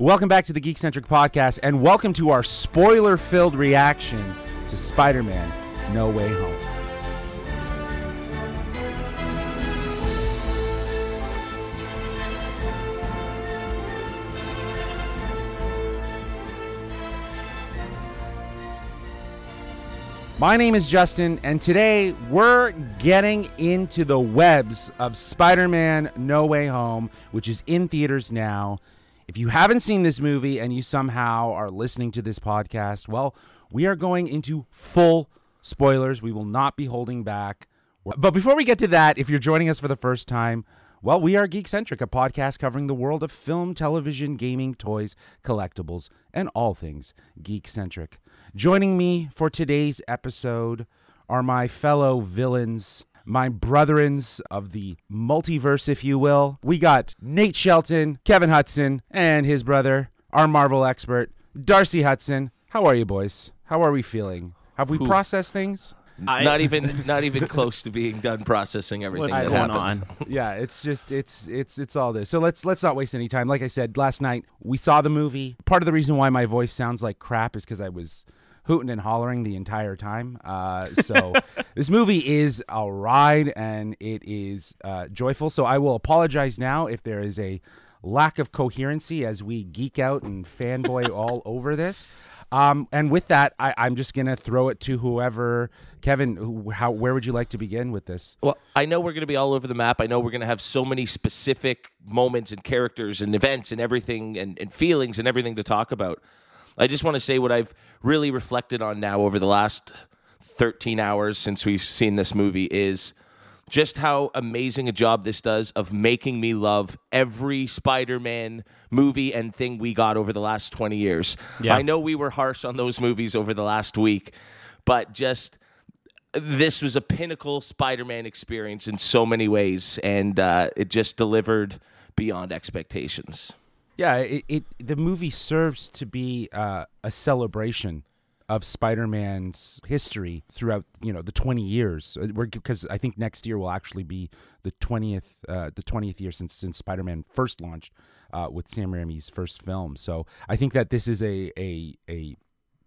Welcome back to the Geekcentric Podcast, and welcome to our spoiler filled reaction to Spider Man No Way Home. My name is Justin, and today we're getting into the webs of Spider Man No Way Home, which is in theaters now. If you haven't seen this movie and you somehow are listening to this podcast, well, we are going into full spoilers. We will not be holding back. But before we get to that, if you're joining us for the first time, well, we are Geekcentric, a podcast covering the world of film, television, gaming, toys, collectibles, and all things geek-centric. Joining me for today's episode are my fellow villains, my brethrens of the multiverse, if you will. We got Nate Shelton, Kevin Hudson, and his brother, our Marvel expert, Darcy Hudson. How are you, boys? How are we feeling? Have we Who- processed things? I- not even not even close to being done processing everything What's that going happened. on? yeah, it's just it's it's it's all this. So let's let's not waste any time. Like I said last night, we saw the movie. Part of the reason why my voice sounds like crap is because I was hooting and hollering the entire time. Uh, so this movie is a ride and it is uh, joyful. So I will apologize now if there is a lack of coherency as we geek out and fanboy all over this. Um, and with that, I, I'm just gonna throw it to whoever. Kevin, who, how where would you like to begin with this? Well, I know we're going to be all over the map. I know we're going to have so many specific moments and characters and events and everything and, and feelings and everything to talk about. I just want to say what I've really reflected on now over the last 13 hours since we've seen this movie is just how amazing a job this does of making me love every Spider-Man movie and thing we got over the last 20 years. Yeah. I know we were harsh on those movies over the last week, but just this was a pinnacle Spider-Man experience in so many ways, and uh, it just delivered beyond expectations. Yeah, it, it the movie serves to be uh, a celebration of Spider-Man's history throughout you know the 20 years. Uh, because I think next year will actually be the 20th uh, the 20th year since since Spider-Man first launched uh, with Sam Raimi's first film. So I think that this is a a a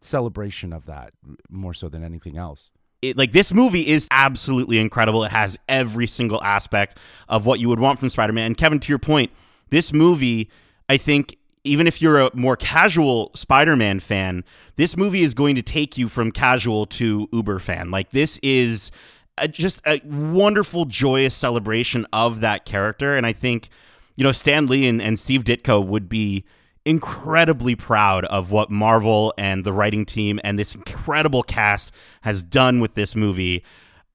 celebration of that more so than anything else. It, like this movie is absolutely incredible. It has every single aspect of what you would want from Spider-Man. And Kevin, to your point, this movie, I think, even if you're a more casual Spider-Man fan, this movie is going to take you from casual to uber fan. Like this is a, just a wonderful, joyous celebration of that character. And I think, you know, Stan Lee and, and Steve Ditko would be incredibly proud of what Marvel and the writing team and this incredible cast has done with this movie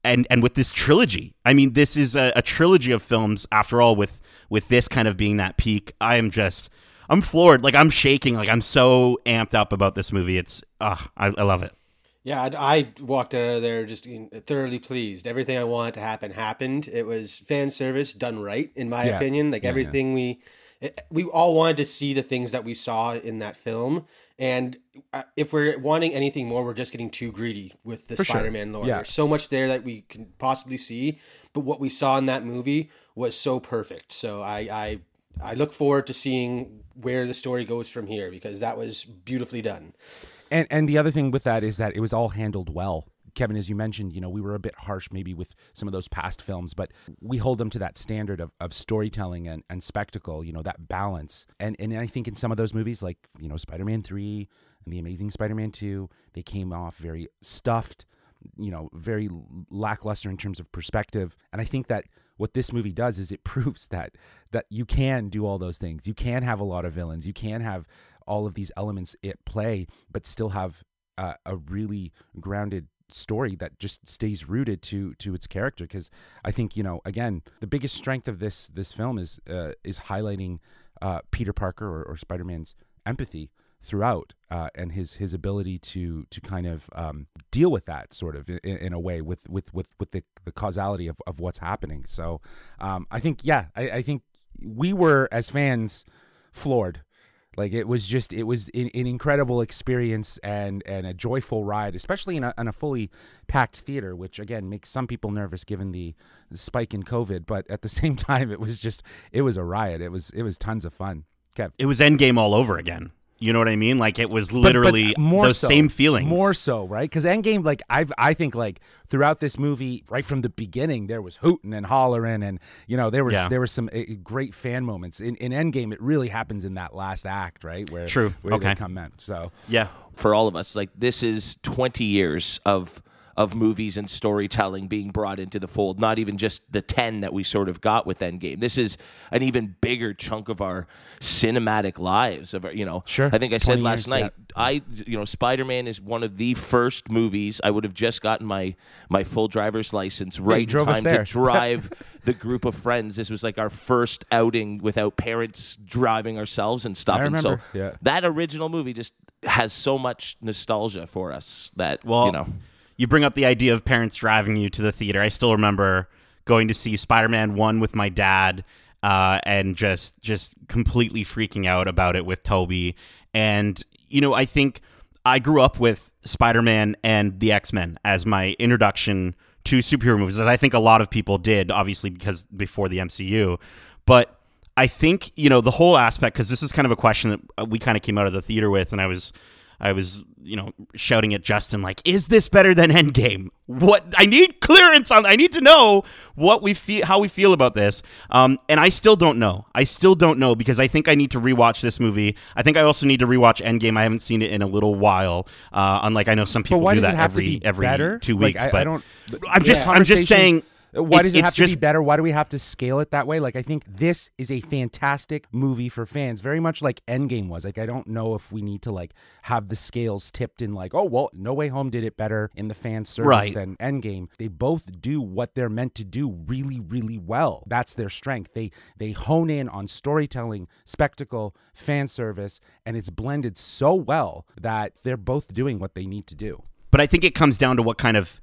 and and with this trilogy. I mean, this is a, a trilogy of films after all with with this kind of being that peak. I am just I'm floored. Like I'm shaking. Like I'm so amped up about this movie. It's uh, I, I love it. Yeah, I, I walked out of there just thoroughly pleased. Everything I wanted to happen happened. It was fan service done right, in my Yeah. opinion. Like Yeah, everything we, it, we all wanted to see the things that we saw in that film. And uh, if we're wanting anything more, we're just getting too greedy with the For. Spider-Man lore. Yeah. There's so much there that we can possibly see, but what we saw in that movie was so perfect. So I, I, I look forward to seeing where the story goes from here because that was beautifully done. And and the other thing with that is that it was all handled well. Kevin, as you mentioned, you know, we were a bit harsh maybe with some of those past films, but we hold them to that standard of, of storytelling and, and spectacle, you know, that balance. And and I think in some of those movies, like, you know, Spider Man 3 and The Amazing Spider Man 2, they came off very stuffed, you know, very lackluster in terms of perspective. And I think that what this movie does is it proves that that you can do all those things. You can have a lot of villains. You can have all of these elements at play, but still have uh, a really grounded story that just stays rooted to to its character. Because I think you know, again, the biggest strength of this this film is uh, is highlighting uh, Peter Parker or, or Spider Man's empathy throughout uh, and his his ability to to kind of um, deal with that sort of in, in a way with with with with the, the causality of, of what's happening so um, I think yeah I, I think we were as fans floored like it was just it was an, an incredible experience and and a joyful ride especially in a, in a fully packed theater which again makes some people nervous given the, the spike in covid but at the same time it was just it was a riot it was it was tons of fun Kev. It was Endgame all over again. You know what I mean? Like it was literally but more those so, same feelings. More so, right? Because Endgame, like I've, I think, like throughout this movie, right from the beginning, there was hooting and hollering, and you know there was Yeah. there was some uh, great fan moments. In, in Endgame, it really happens in that last act, right? Where True. where Okay. they come in. So Yeah. for all of us. Like this is 20 years of of movies and storytelling being brought into the fold. Not even just the 10 that we sort of got with Endgame. This is an even bigger chunk of our cinematic lives. Of our, you know, Sure. I think I said last night. I you know Spider Man is one of the first movies I would have just gotten my my full driver's license right in time to drive the group of friends. This was like our first outing without parents driving ourselves and stuff. I and so remember, yeah. that original movie just has so much nostalgia for us that Well, you know you bring up the idea of parents driving you to the theater. I still remember going to see Spider-Man 1 with my dad uh, and just just completely freaking out about it with Tobey. And you know, I think I grew up with Spider-Man and the X-Men as my introduction to superhero movies. As I think a lot of people did, obviously because before the MCU. But I think you know the whole aspect because this is kind of a question that we kind of came out of the theater with, and I was I was, you know, shouting at Justin like, "Is this better than Endgame? What I need clearance on. I need to know what we feel, how we feel about this." Um, and I still don't know. I still don't know because I think I need to rewatch this movie. I think I also need to rewatch Endgame. I haven't seen it in a little while. Uh, unlike I know some people do that every every better? two Like, weeks. I, but I don't. I'm just Yeah. I'm just saying. Why does it have to just be better? Why do we have to scale it that way? Like, I think this is a fantastic movie for fans, very much like Endgame was. Like, I don't know if we need to like have the scales tipped in like, oh well, No Way Home did it better in the fan service Right. than Endgame. They both do what they're meant to do really, really well. That's their strength. They they hone in on storytelling, spectacle, fan service, and it's blended so well that they're both doing what they need to do. But I think it comes down to what kind of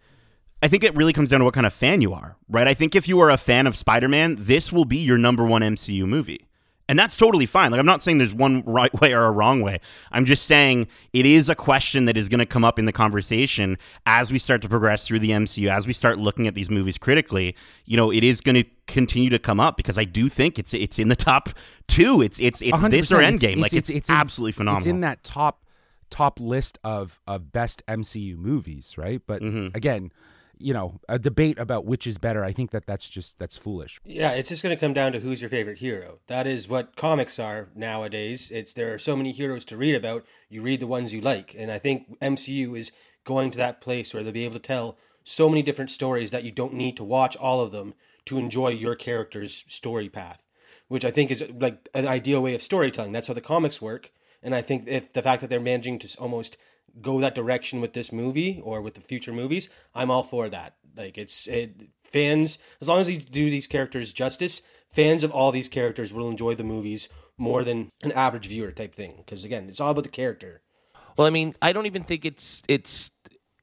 I think it really comes down to what kind of fan you are, right? I think if you are a fan of Spider-Man, this will be your number one MCU movie. And that's totally fine. Like I'm not saying there's one right way or a wrong way. I'm just saying it is a question that is going to come up in the conversation as we start to progress through the MCU, as we start looking at these movies critically. You know, it is going to continue to come up because I do think it's it's in the top two. It's it's it's this or 100%. It's- Endgame. like it's, in- absolutely phenomenal. It's in that top top list of of best MCU movies, right? But Mm-hmm. again, you know, a debate about which is better. I think that that's just that's foolish. Yeah, it's just going to come down to who's your favorite hero. That is what comics are nowadays. It's there are so many heroes to read about. You read the ones you like, and I think MCU is going to that place where they'll be able to tell so many different stories that you don't need to watch all of them to enjoy your character's story path, which I think is like an ideal way of storytelling. That's how the comics work, and I think if the fact that they're managing to almost go that direction with this movie or with the future movies, I'm all for that. Like it's it, fans as long as they do these characters justice, fans of all these characters will enjoy the movies more than an average viewer type thing. Because again, it's all about the character. Well, I mean, I don't even think it's it's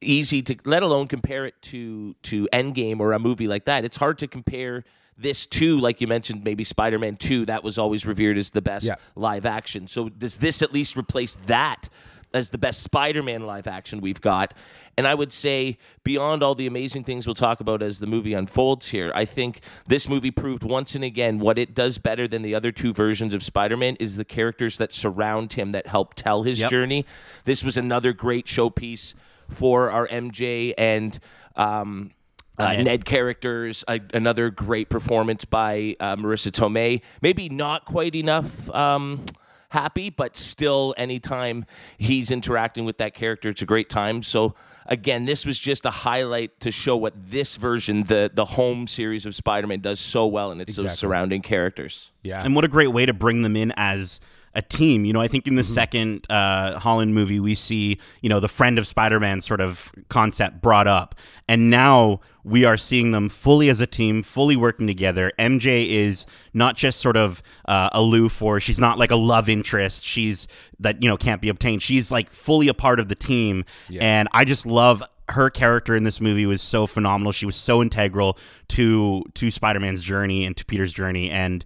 easy to let alone compare it to to Endgame or a movie like that. It's hard to compare this to like you mentioned maybe Spider-Man 2 that was always revered as the best Yeah. live action. So does this at least replace that as the best Spider-Man live action we've got? And I would say beyond all the amazing things we'll talk about as the movie unfolds here, I think this movie proved once and again what it does better than the other two versions of Spider-Man is the characters that surround him that help tell his Yep. journey. This was another great showpiece for our MJ and um, uh, Ned. Characters. A, another great performance by uh, Marisa Tomei. Maybe not quite enough. Um, happy but still anytime he's interacting with that character it's a great time. So again this was just a highlight to show what this version the the home series of spider-man does so well and it's those surrounding characters. Yeah. And what a great way to bring them in as a team. You know, I think in the Mm-hmm. second uh, Holland movie, we see, you know, the friend of Spider Man sort of concept brought up. And now we are seeing them fully as a team, fully working together. MJ is not just sort of uh, aloof or she's not like a love interest. She's that, you know, can't be obtained. She's like fully a part of the team. And I just love her character in this movie was so phenomenal. She was so integral to to Spider-Man's journey and to Peter's journey and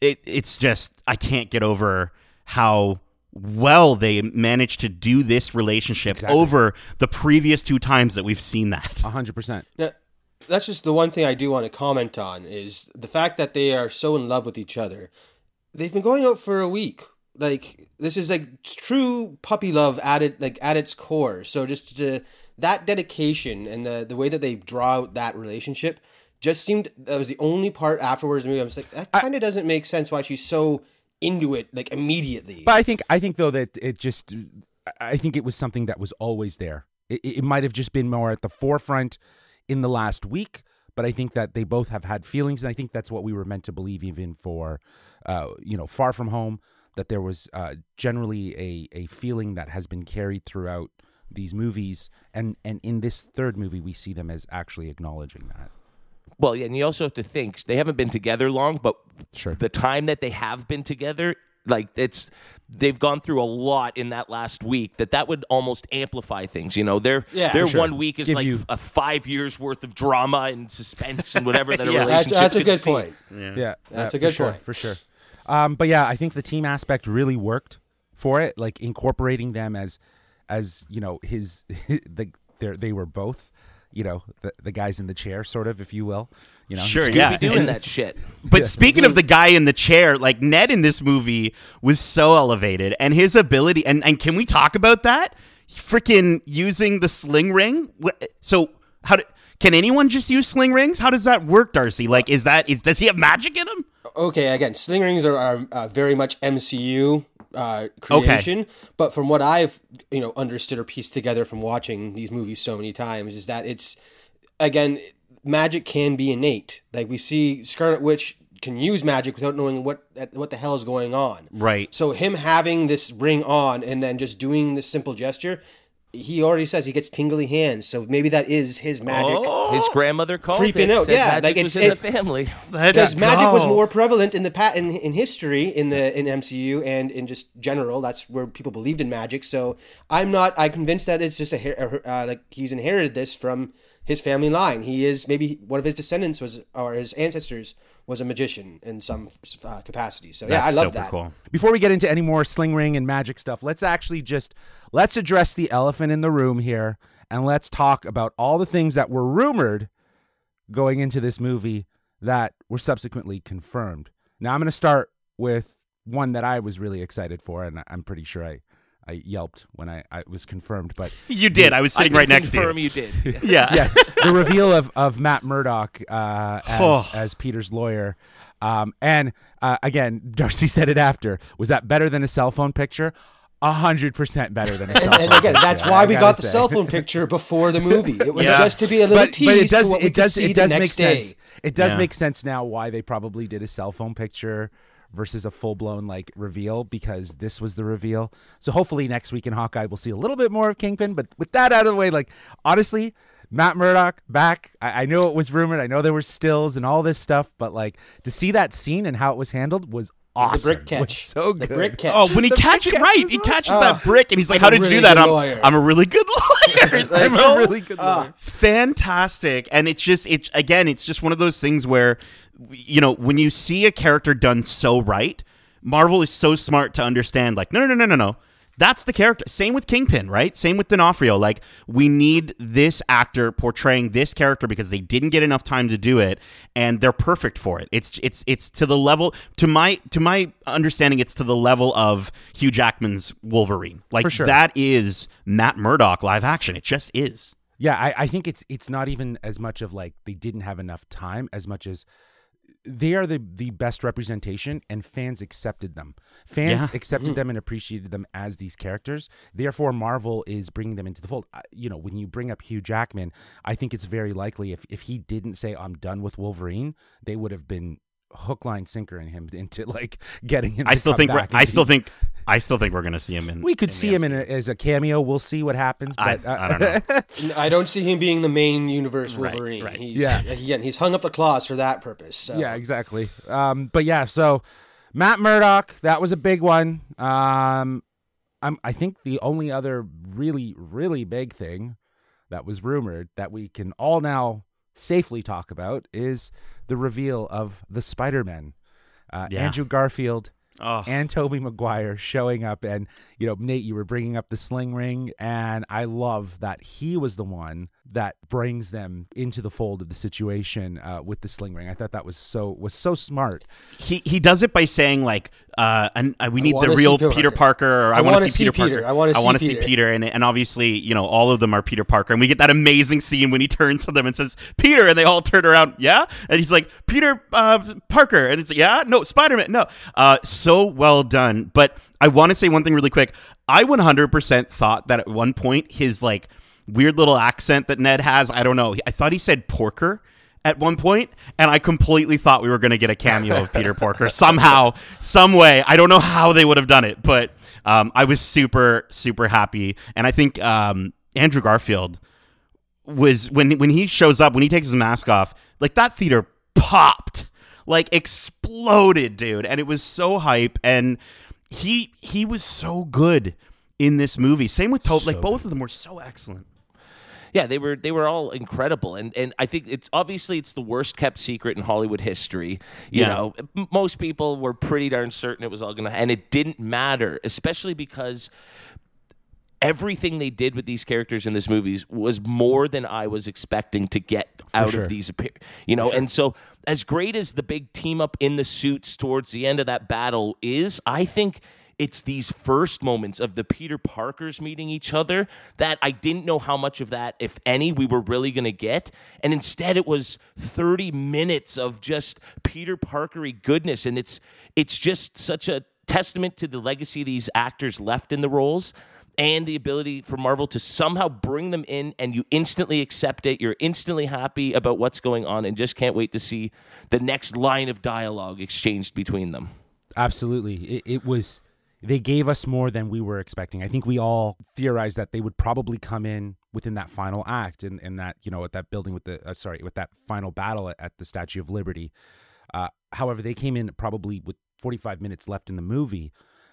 it it's just I can't get over how well they managed to do this relationship Exactly. over the previous two times that we've seen that. A hundred percent. Now, that's just the one thing I do want to comment on is the fact that they are so in love with each other. They've been going out for a week. like this is like true puppy love at it like at its core. So just to, that dedication and the the way that they draw out that relationship just seemed that was the only part afterwards. Maybe I was like that kind of doesn't make sense why she's so into it like immediately. But I think I think though that it just I think it was something that was always there. It, it might have just been more at the forefront in the last week, but I think that they both have had feelings, and I think that's what we were meant to believe, even for uh, you know Far From Home, that there was uh, generally a a feeling that has been carried throughout these movies, and and in this third movie we see them as actually acknowledging that. Well, yeah, and you also have to think they haven't been together long, but Sure. the time that they have been together, like it's they've gone through a lot in that last week that that would almost amplify things. You know, their Yeah, their sure. one week is Give like you- a five years worth of drama and suspense and whatever that Yeah. that's, relationship. that's a good see. point. Yeah, That's yeah, a good for sure, point. for sure. Um, but yeah, I think the team aspect really worked for it, like incorporating them as, as you know, his, the they they were both, you know, the the guys in the chair, sort of, if you will, you know. Sure, Scooby yeah. doing And- that shit. But speaking of the guy in the chair, like Ned in this movie was so elevated, and his ability, and and can we talk about that? Freaking using the sling ring. So how do, can anyone just use sling rings? How does that work, Darcy? Like, is that is does he have magic in him? okay, again, sling rings are, are uh, very much MCU uh, creation. But from what I've you know understood or pieced together from watching these movies so many times, is that it's again magic can be innate. Like we see Scarlet Witch can use magic without knowing what what the hell is going on. Right. So him having this ring on and then just doing this simple gesture. He already says he gets tingly hands, so maybe that is his magic. His grandmother called Creeping it, out, said yeah, magic like, was it's- in it- the family. because magic was more prevalent in the pat in, in history in the in MCU and in just general. That's where people believed in magic. So I'm not. I'm convinced that it's just a her- uh, like he's inherited this from his family line. He is maybe one of his descendants was or his ancestors was a magician in some uh, capacity. So yeah, I love that. cool. Before we get into any more sling ring and magic stuff, let's actually just let's address the elephant in the room here and let's talk about all the things that were rumored going into this movie that were subsequently confirmed. Now I'm going to start with one that I was really excited for and I'm pretty sure I I yelped when I, I was confirmed, but You did. I was sitting I right next to confirm you. you did. Yeah. yeah, the reveal of, of Matt Murdock uh, as, Oh. as Peter's lawyer. Um, and uh, again, Darcy said it after. Was that better than a cell phone picture? A hundred percent better than a cell And, phone. and again, picture, that's why we gotta the say. cell phone picture before the movie. It was Yeah. just to be a little But, tease but it does to what we does could see it does the make next day. sense. It does Yeah. make sense now why they probably did a cell phone picture versus a full blown like reveal because this was the reveal. So hopefully next week in Hawkeye we'll see a little bit more of Kingpin. But with that out of the way, like honestly, Matt Murdock back. I, I know it was rumored. I know there were stills and all this stuff, but like to see that scene and how it was handled was awesome. brick Was catch. so The good. brick catch. Oh, when he The catches brick right, he catches awesome. that brick, and he's like, Like "How a did you do that?" I'm, lawyer. I'm a really good lawyer. Like, You know? a oh. really good lawyer. Ah, fantastic and it's just it's again it's just one of those things where you know when you see a character done so right marvel is so smart to understand like no no no no no no that's the character. Same with kingpin right? Same with d'onofrio. Like we need this actor portraying this character because they didn't get enough time to do it and they're perfect for it. It's it's it's to the level to my to my understanding it's to the level of hugh jackman's wolverine. Like For sure. that is matt murdock live action. It just is. Yeah, I, I think it's it's not even as much of like they didn't have enough time as much as they are the the best representation and fans accepted them. Fans Yeah. accepted mm-hmm. them and appreciated them as these characters. Therefore, Marvel is bringing them into the fold. You know, when you bring up Hugh Jackman, I think it's very likely if if he didn't say I'm done with Wolverine, they would have been hook line sinker in him into like getting him. I to still come think we're, back I into still the- think I still think we're gonna see him in. we could in see him in a, as a cameo. We'll see what happens. I- But uh, I don't know. I don't see him being the main universe Right, Wolverine. right. He's, Yeah. again, he's hung up the claws for that purpose. So. Yeah, exactly. Um, but yeah, so Matt Murdock, that was a big one. Um, I'm, I think the only other really, really big thing that was rumored that we can all now safely talk about is the reveal of the Spider-Man. Uh, Yeah. Andrew Garfield Oh, and Tobey Maguire showing up, and you know, Nate, you were bringing up the sling ring, and I love that he was the one that brings them into the fold of the situation uh, with the sling ring. I thought that was so was so smart. He he does it by saying like, uh, and, uh we need the real Peter Peter Parker, or I, I want wanna see see Peter Peter. Parker. I wanna see wanna see Peter. Peter, and and obviously you know all of them are Peter Parker, and we get that amazing scene when he turns to them and says Peter, and they all turn around, yeah, and he's like Peter uh, Parker, and it's like, yeah, no Spider Man, no, uh, so well done. But I want to say one thing really quick. I 100% thought that at one point his like weird little accent that Ned has, I don't know, I thought he said porker at one point, and I completely thought we were going to get a cameo of Peter Porker somehow, some way. I don't know how they would have done it, but um, I was super, super happy, and I think um, Andrew Garfield was when when he shows up when he takes his mask off, like that theater popped, like exploded, dude, and it was so hype, and he he was so good in this movie. Same with Tobey, like both of them were so excellent. Yeah, they were they were all incredible, and and I think it's obviously it's the worst kept secret in Hollywood history. You Yeah. know, M- most people were pretty darn certain it was all gonna, and it didn't matter, especially because everything they did with these characters in this movies was more than I was expecting to get out sure. of these appear you know and so as great as the big team up in the suits towards the end of that battle is I think it's these first moments of the Peter Parkers meeting each other that I didn't know how much of that, if any, we were really going to get. And instead, it was 30 minutes of just Peter Parkery goodness. And it's, it's just such a testament to the legacy these actors left in the roles and the ability for Marvel to somehow bring them in and you instantly accept it. You're instantly happy about what's going on and just can't wait to see the next line of dialogue exchanged between them. Absolutely. It, it was they gave us more than we were expecting. I think we all theorized that they would probably come in within that final act and, and that, you know, at that building with the uh, sorry, with that final battle at, at the Statue of Liberty. Uh, however, they came in probably with 45 minutes left in the movie.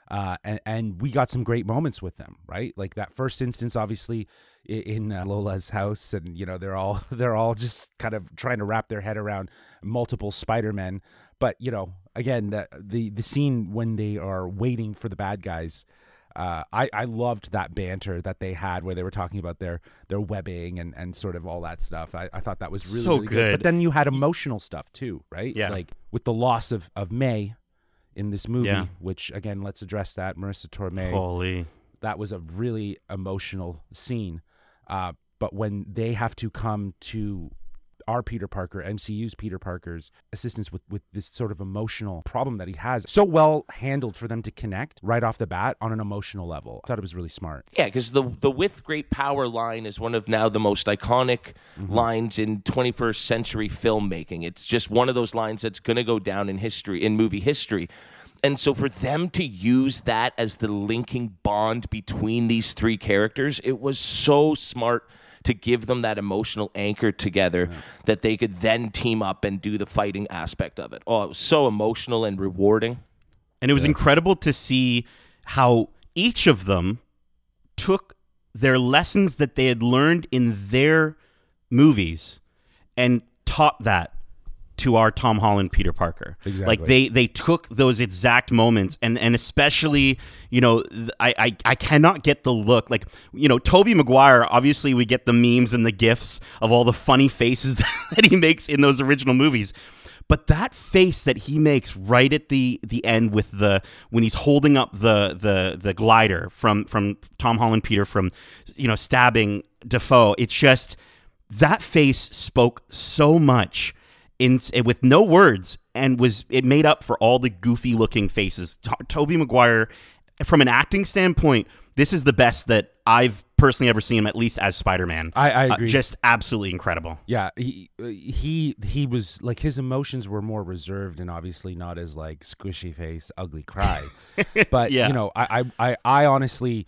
Uh, and, and we got some great moments with them, right? Like that first instance, obviously, in uh, Lola's house, and you know they're all they're all just kind of trying to wrap their head around multiple Spider Men. But you know, again, the the the scene when they are waiting for the bad guys, uh, I I loved that banter that they had where they were talking about their their webbing and and sort of all that stuff. I, I thought that was really, So really good. But then you had emotional stuff too, right? Yeah. like with the loss of of May in this movie, Yeah. which again, let's address that. Marisa Tomei, Holy. that was a really emotional scene. Uh, but when they have to come to our Peter Parker, MCU's Peter Parker's assistance with, with this sort of emotional problem that he has, so well handled for them to connect right off the bat on an emotional level. I thought it was really smart. Yeah, because the the with great power line is one of now the most iconic mm-hmm. lines in 21st century filmmaking. It's just one of those lines that's going to go down in history in movie history. And so for them to use that as the linking bond between these three characters, it was so smart to give them that emotional anchor together that they could then team up and do the fighting aspect of it. Oh, it was so emotional and rewarding. And it was incredible to see how each of them took their lessons that they had learned in their movies and taught that to our Tom Holland Peter Parker. Exactly. Like they they took those exact moments and and especially, you know, I, I I cannot get the look. Like, you know, Tobey Maguire, obviously we get the memes and the gifs of all the funny faces that he makes in those original movies. But that face that he makes right at the the end with the when he's holding up the the the glider from from Tom Holland Peter from you know stabbing Dafoe, it's just that face spoke so much in with no words and was it made up for all the goofy looking faces. To- Tobey Maguire, from an acting standpoint, this is the best that I've personally ever seen him, at least as Spider Man. I- I agree. just absolutely incredible. Yeah, he he he was like his emotions were more reserved and obviously not as like squishy face, ugly cry. but Yeah. you know, I, I I I honestly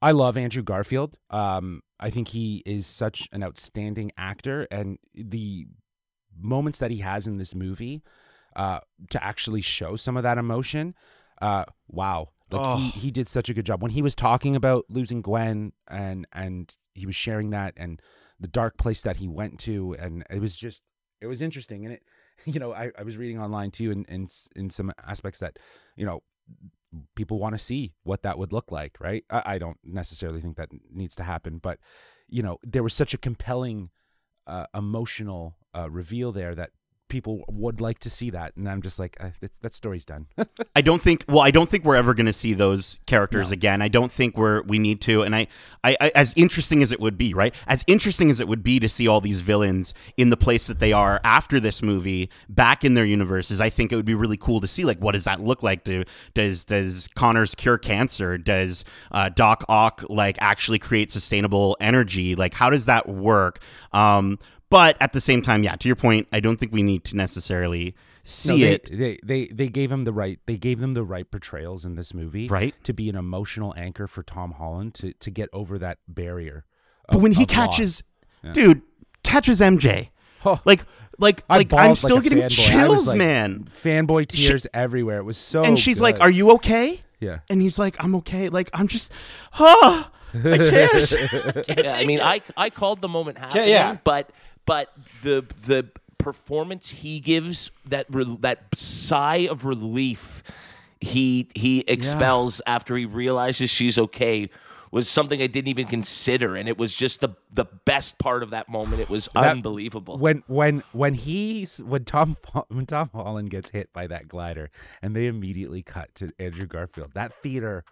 I love Andrew Garfield. Um, I think he is such an outstanding actor, and the moments that he has in this movie, uh, to actually show some of that emotion, uh, wow. Like Oh. he, he did such a good job when he was talking about losing Gwen and and he was sharing that and the dark place that he went to and it was just it was interesting and it you know I, I was reading online too in, in in some aspects that you know people want to see what that would look like right I, I don't necessarily think that needs to happen but you know there was such a compelling uh, emotional uh, reveal there that people would like to see that and i'm just like uh, that, that story's done I don't think. Well, I don't think we're ever going to see those characters again. I don't think we're we need to. And I, I, I, as interesting as it would be, right? As interesting as it would be to see all these villains in the place that they are after this movie, back in their universes, I think it would be really cool to see. Like, what does that look like? Do does does Connors cure cancer? Does uh, Doc Ock like actually create sustainable energy? Like, how does that work? Um, but at the same time, yeah, to your point, I don't think we need to necessarily see No, they, it. They, they they gave him the right they gave them the right portrayals in this movie, Right. To be an emotional anchor for Tom Holland to to get over that barrier. But when he of loss. catches, dude, catches MJ, Oh. like, like, I like I'm still a getting fanboy. Chills, like, man. Fanboy tears everywhere. It was so. and she's like, "Are you okay?" Yeah. And he's like, "I'm okay." Like, I'm just, huh? I can't. yeah, I mean, I I called the moment happening, yeah, yeah. but but the the performance he gives that re- that sigh of relief he he expels after he realizes she's okay was something I didn't even consider, and it was just the the best part of that moment. It was That- unbelievable. When when when he's when Tom when Tom Holland gets hit by that glider and they immediately cut to Andrew Garfield, that theater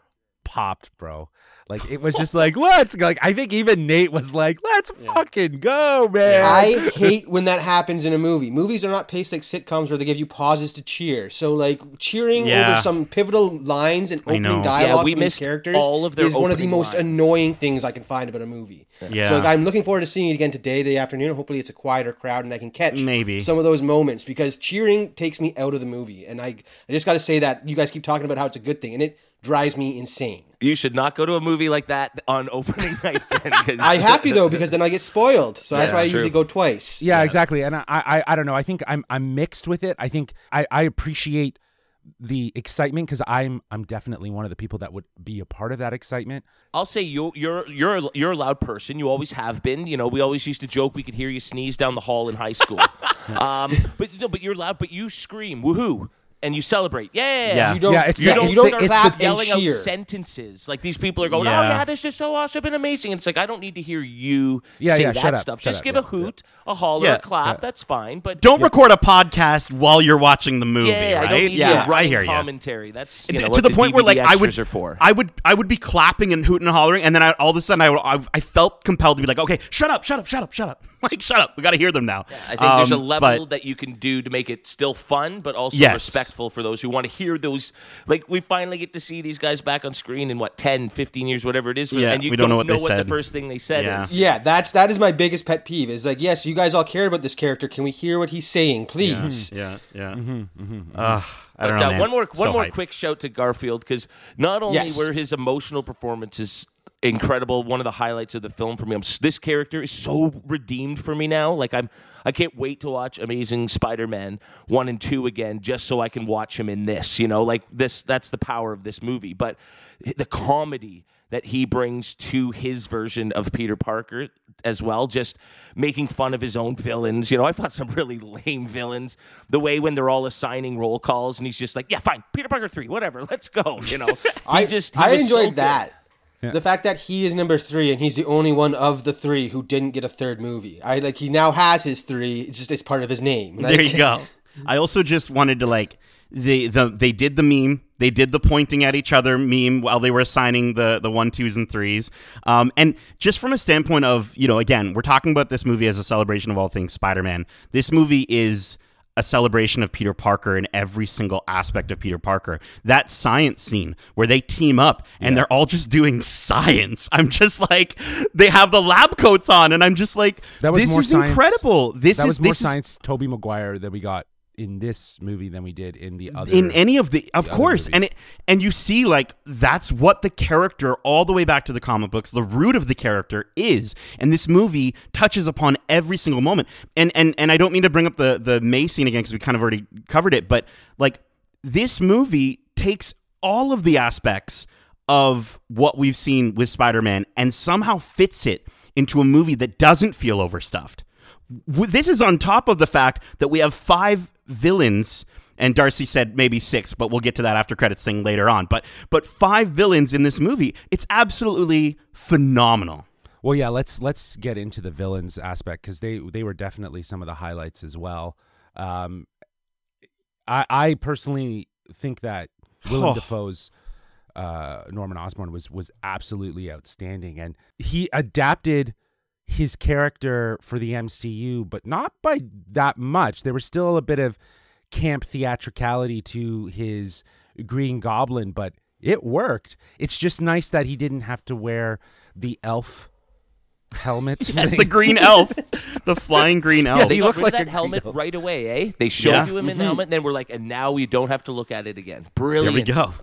popped, bro. Like it was just like let's go. Like I think even Nate was like, let's fucking go, man. I hate when that happens in a movie. Movies are not paced like sitcoms where they give you pauses to cheer. So like cheering Yeah. over some pivotal lines and know. opening Yeah, dialogue we from these missed characters all of their is one of the most lines. annoying things I can find about a movie. Yeah. So like, I'm looking forward to seeing it again today, the afternoon. Hopefully it's a quieter crowd and I can catch Maybe. some of those moments because cheering takes me out of the movie. And I I just got to say that you guys keep talking about how it's a good thing and it drives me insane. you should not go to a movie like that on opening night. Then, 'cause- I have to though because then I get spoiled. So that's Yeah, why I true. usually go twice. Yeah, exactly. And I, I, I don't know. I think I'm, I'm mixed with it. I think I, I appreciate the excitement because I'm, I'm definitely one of the people that would be a part of that excitement. I'll say you you're you're you're a loud person. You always have been. You know, we always used to joke we could hear you sneeze down the hall in high school. um, but no, but you're loud. But you scream woohoo and you celebrate. Yeah, Yeah. You don't, Yeah, it's you the- don't, it's you don't the- it's clap the- and yelling out sentences. Like these people are going, oh, Yeah. "Oh yeah, this is so awesome and amazing." And it's like I don't need to hear you Yeah, say yeah, that shut up, stuff. shut Just up, give yeah, a hoot, a holler, Yeah. a clap. That's fine. But Don't record a podcast while you're watching the movie, yeah, I right? don't need yeah, your I running hear you. commentary. That's you to know, to what the point where like I would extras are for. I would I would be clapping and hooting and hollering and then I, all of a sudden I, would- I I felt compelled to be like okay shut up shut up shut up shut up like shut up we got to hear them now I think there's a Um, level but- that you can do to make it still fun, but also Yes. respectful for those who want to hear those. Like, we finally get to see these guys back on screen in what, 10, 15 years, whatever it is. For Yeah, and you we don't know what they said. the first thing they said Yeah. is. Yeah, that's that is my biggest pet peeve. Is like, yes, you guys all care about this character. Can we hear what he's saying, please? yeah yeah Mm-hmm, Ugh, I don't But know uh, man. one more, one So more hyped. quick shout to Garfield because not only Yes. were his emotional performances incredible, one of the highlights of the film for me. I'm, this character is so redeemed for me now. Like I'm, I can't wait to watch Amazing Spider-Man one and two again, just so I can watch him in this. You know, like this. That's the power of this movie. But the comedy that he brings to his version of Peter Parker as well, just making fun of his own villains. You know, I thought some really lame villains. The way when they're all assigning roll calls and he's just like, "Yeah, fine, Peter Parker three, whatever, let's go." You know, I just I enjoyed so good. That. The fact that he is number three and he's the only one of the three who didn't get a third movie. I like he now has his three. It's just it's part of his name. there you go I also just wanted to like they the they did the meme they did the pointing at each other meme while they were assigning the the one twos and threes um and just from a standpoint of you know again we're talking about this movie as a celebration of all things Spider-Man this movie is a celebration of Peter Parker in every single aspect of Peter Parker. That science scene where they team up and they're all just doing science. I'm just like they have the lab coats on and I'm just like That was this is science- incredible. This that is more this is science Tobey Maguire that we got in this movie than we did in the other. in any of the of other course and it and you see like that's what the character all the way back to the comic books the root of the character is. And this movie touches upon every single moment. And and and I don't mean to bring up the the May scene again because we kind of already covered it but like this movie takes all of the aspects of what we've seen with Spider-Man and somehow fits it into a movie that doesn't feel overstuffed this is on top of the fact that we have five villains and Darcy said maybe six, but we'll get to that after credits thing later on. But but five villains in this movie, it's absolutely phenomenal. Well, yeah, let's let's get into the villains aspect because they they were definitely some of the highlights as well. Um, I I personally think that Willem Oh. Dafoe's uh, Norman Osborn was was absolutely outstanding, and he adapted his character for the MCU, but not by that much. There was still a bit of camp theatricality to his Green Goblin, but it worked. It's just nice that he didn't have to wear the elf helmet. That's thing. the green elf, the flying green elf. They he looked like of a that helmet Greedo. right away, eh? They showed Yeah. you him in the helmet, and then we're like, and now we don't have to look at it again. Brilliant. There Brilliant. we go.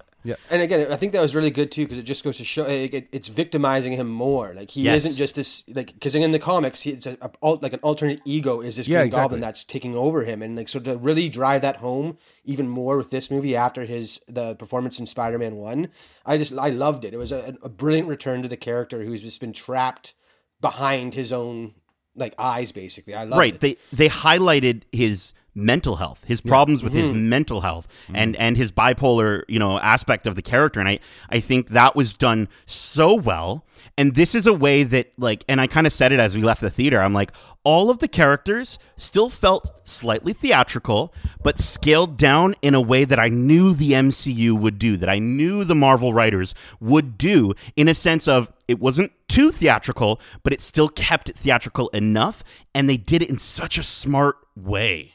And again, I think that was really good too because it just goes to show it, it- it's victimizing him more. Like he Yes. isn't just this like because in the comics, he, it's a, a, like an alternate ego is this Yeah, Green exactly. Goblin that's taking over him, and like so to really drive that home even more with this movie after his the performance in Spider Man One, I just I loved it. It was a, a brilliant return to the character who's just been trapped behind his own like eyes. Basically, I love right it. they they highlighted his mental health his problems with his mm-hmm. mental health mm-hmm. and and his bipolar you know aspect of the character. And i i think that was done so well. And this is a way that like and i kind of said it as we left the theater. I'm like all of the characters still felt slightly theatrical but scaled down in a way that i knew the mcu would do that i knew the marvel writers would do in a sense of it wasn't too theatrical but it still kept it theatrical enough and they did it in such a smart way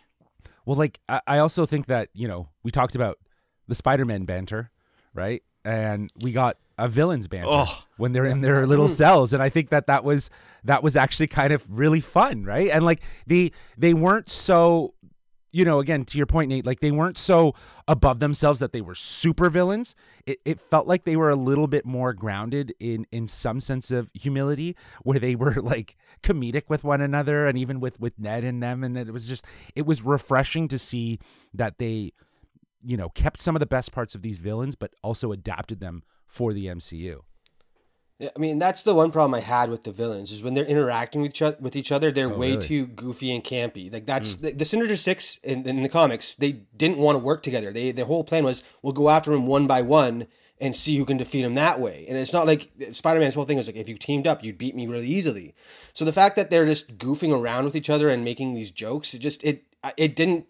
Well, like I, I also think that you know we talked about the Spider-Man banter, right? And we got a villains banter Oh. when they're in their little mm. cells, and I think that that was that was actually kind of really fun, right? And like they they weren't so, you know, again to your point, Nate, like they weren't so above themselves that they were super villains. It, it felt like they were a little bit more grounded in in some sense of humility, where they were like comedic with one another, and even with with Ned and them, and it was just it was refreshing to see that they, you know, kept some of the best parts of these villains, but also adapted them for the MCU. I mean, that's the one problem I had with the villains is when they're interacting with each other, with each other they're Oh, way really? too goofy and campy. Like that's mm. the, the Sinister Six in, in the comics. They didn't want to work together. They their whole plan was we'll go after him one by one and see who can defeat him that way. And it's not like Spider Man's whole thing was like if you teamed up, you'd beat me really easily. So the fact that they're just goofing around with each other and making these jokes, it just it it didn't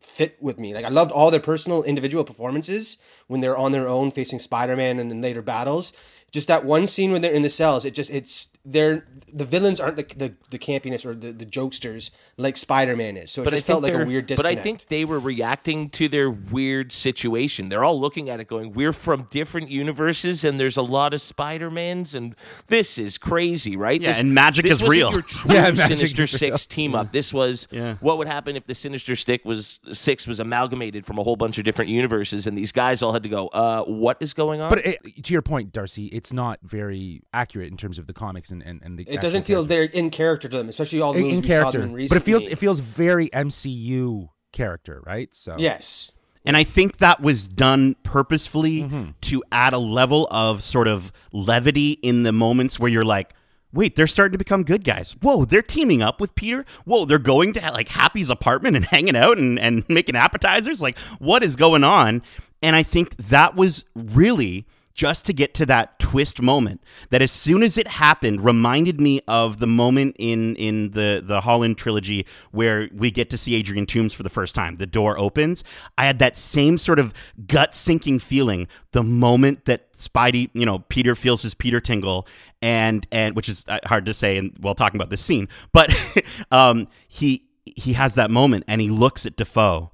fit with me. Like I loved all their personal individual performances when they're on their own facing Spider-Man and in later battles. Just that one scene when they're in the cells, it just it's they're the villains aren't the the, the campiness or the, the jokesters like Spider-Man is. So it But just felt like a they're- weird But. I think they were reacting to their weird situation. They're all looking at it, going, "We're from different universes, and there's a lot of Spider Mans, and this is crazy, right?" Yeah, This- and magic this is wasn't real. Your true Yeah, magic Sinister is real. Six team up. This was Yeah. what would happen if the Sinister Stick was Six was amalgamated from a whole bunch of different universes, and these guys all had to go, "Uh, what is going on?" But it, to your point, Darcy, it's not very accurate in terms of the comics and and, and the. it doesn't actual feel very in character to them, especially all the in, movies in we saw character, them in but it feels it feels very MCU character, right? So yes. And I think that was done purposefully Mm-hmm. to add a level of sort of levity in the moments where you're like, wait, they're starting to become good guys. Whoa, they're teaming up with Peter. Whoa, they're going to like Happy's apartment and hanging out and, and making appetizers. Like, what is going on? And I think that was really just to get to that twist moment that as soon as it happened reminded me of the moment in in the the Holland trilogy where we get to see Adrian Toombs for the first time the door opens I had that same sort of gut sinking feeling the moment that Spidey you know Peter feels his Peter tingle and and which is uh, hard to say and while talking about this scene but um he he has that moment and he looks at Dafoe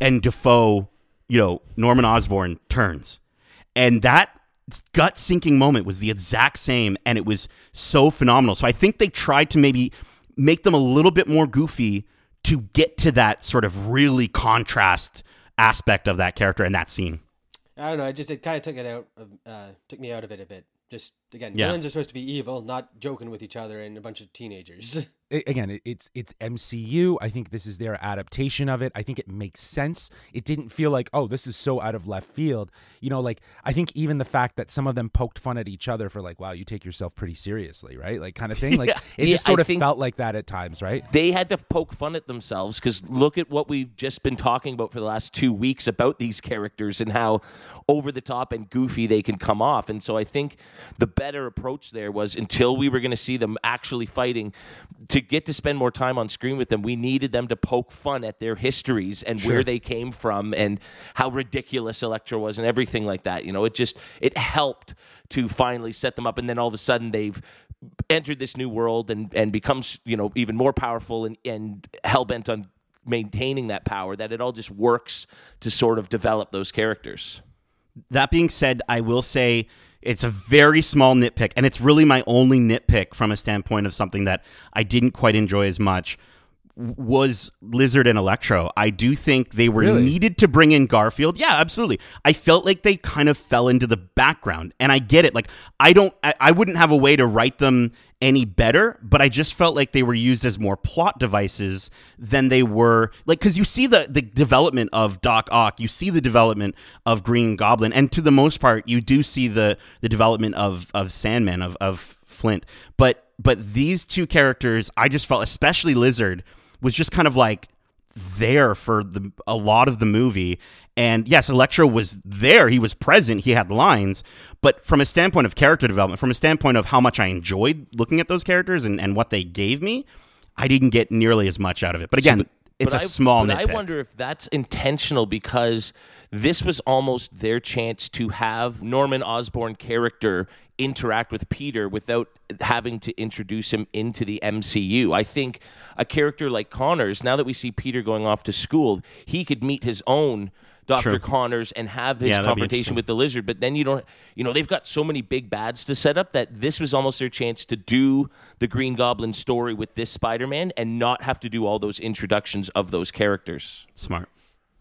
and Dafoe, you know, Norman Osborn turns. And that gut sinking moment was the exact same and it was so phenomenal. So I think they tried to maybe make them a little bit more goofy to get to that sort of really contrast aspect of that character and that scene. I don't know. I just it kind of took it out of uh, took me out of it a bit. Just again, Yeah. villains are supposed to be evil, not joking with each other and a bunch of teenagers. again, it's it's MCU. I think this is their adaptation of it. I think it makes sense. It didn't feel like, oh, this is so out of left field. You know, like I think even the fact that some of them poked fun at each other for like, wow, you take yourself pretty seriously, right? Like kind of thing. Like Yeah. it Yeah, just sort I of felt like that at times, right? they had to poke fun at themselves because look at what we've just been talking about for the last two weeks about these characters and how over the top and goofy they can come off. And so I think the better approach there was until we were going to see them actually fighting to get to spend more time on screen with them we needed them to poke fun at their histories and where they came from and how ridiculous Electro was and everything like that. You know it just it helped to finally set them up and then all of a sudden they've entered this new world and and becomes you know even more powerful and and hell-bent on maintaining that power that it all just works to sort of develop those characters. That being said, I will say it's a very small nitpick, and it's really my only nitpick from a standpoint of something that I didn't quite enjoy as much was Lizard and Electro. I do think they were Really? needed to bring in Garfield. Yeah, absolutely. I felt like they kind of fell into the background, and I get it. Like I don't, I, I wouldn't have a way to write them any better, but I just felt like they were used as more plot devices than they were like because you see the the development of Doc Ock, you see the development of Green Goblin, and to the most part, you do see the the development of of Sandman of of Flint. But but these two characters, I just felt, especially Lizard, was just kind of like there for the a lot of the movie. And yes, Electro was there. He was present. He had lines. But from a standpoint of character development, from a standpoint of how much I enjoyed looking at those characters and, and what they gave me, I didn't get nearly as much out of it. But again, it's But a I- small But nitpick. I wonder if that's intentional because this was almost their chance to have Norman Osborn character interact with Peter without having to introduce him into the MCU. I think a character like Connors, now that we see Peter going off to school, he could meet his own Dr. True. Connors and have his Yeah, confrontation with the lizard. But then you don't, you know, they've got so many big bads to set up that this was almost their chance to do the Green Goblin story with this Spider Man and not have to do all those introductions of those characters. Smart.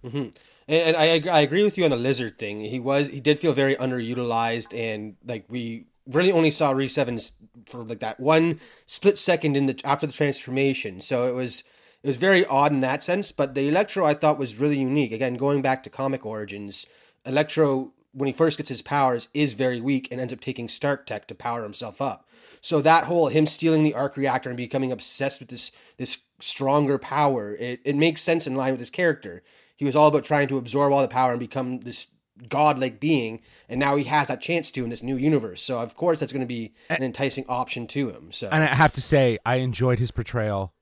Mm-hmm. And, and I I agree with you on the lizard thing. He was he did feel very underutilized, and like we really only saw Rhys Ifans for like that one split second in the after the transformation. So it was it was very odd in that sense. But the Electro I thought was really unique. Again, going back to comic origins, Electro when he first gets his powers is very weak and ends up taking Stark Tech to power himself up. So that whole him stealing the arc reactor and becoming obsessed with this this stronger power, it, it makes sense in line with his character. He was all about trying to absorb all the power and become this godlike being, and now he has that chance to in this new universe. So of course that's going to be an enticing option to him. So And I have to say, I enjoyed his portrayal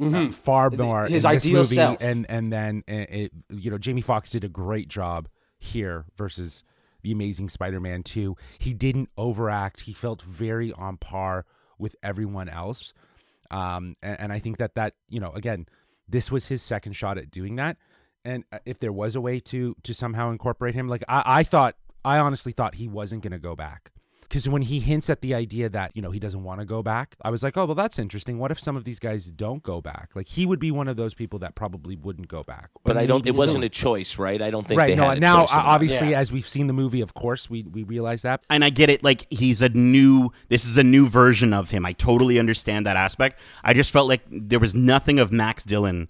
uh, far more his in this ideal movie, self. and and then uh, it, you know Jamie Foxx did a great job here versus the Amazing Spider-Man two. He didn't overact. He felt very on par with everyone else, um, and, and I think that that you know again, this was his second shot at doing that. And uh, if there was a way to to somehow incorporate him, like I, I thought, I honestly thought he wasn't going to go back because when he hints at the idea that you know he doesn't want to go back i was like oh well that's interesting what if some of these guys don't go back like he would be one of those people that probably wouldn't go back But I don't. It wasn't soon. a choice, right? I don't think. right They no had now choice in uh, that. obviously Yeah. as we've seen the movie of course we we realize that and I get it. Like he's a new. This is a new version of him. I totally understand that aspect. I just felt like there was nothing of Max Dillon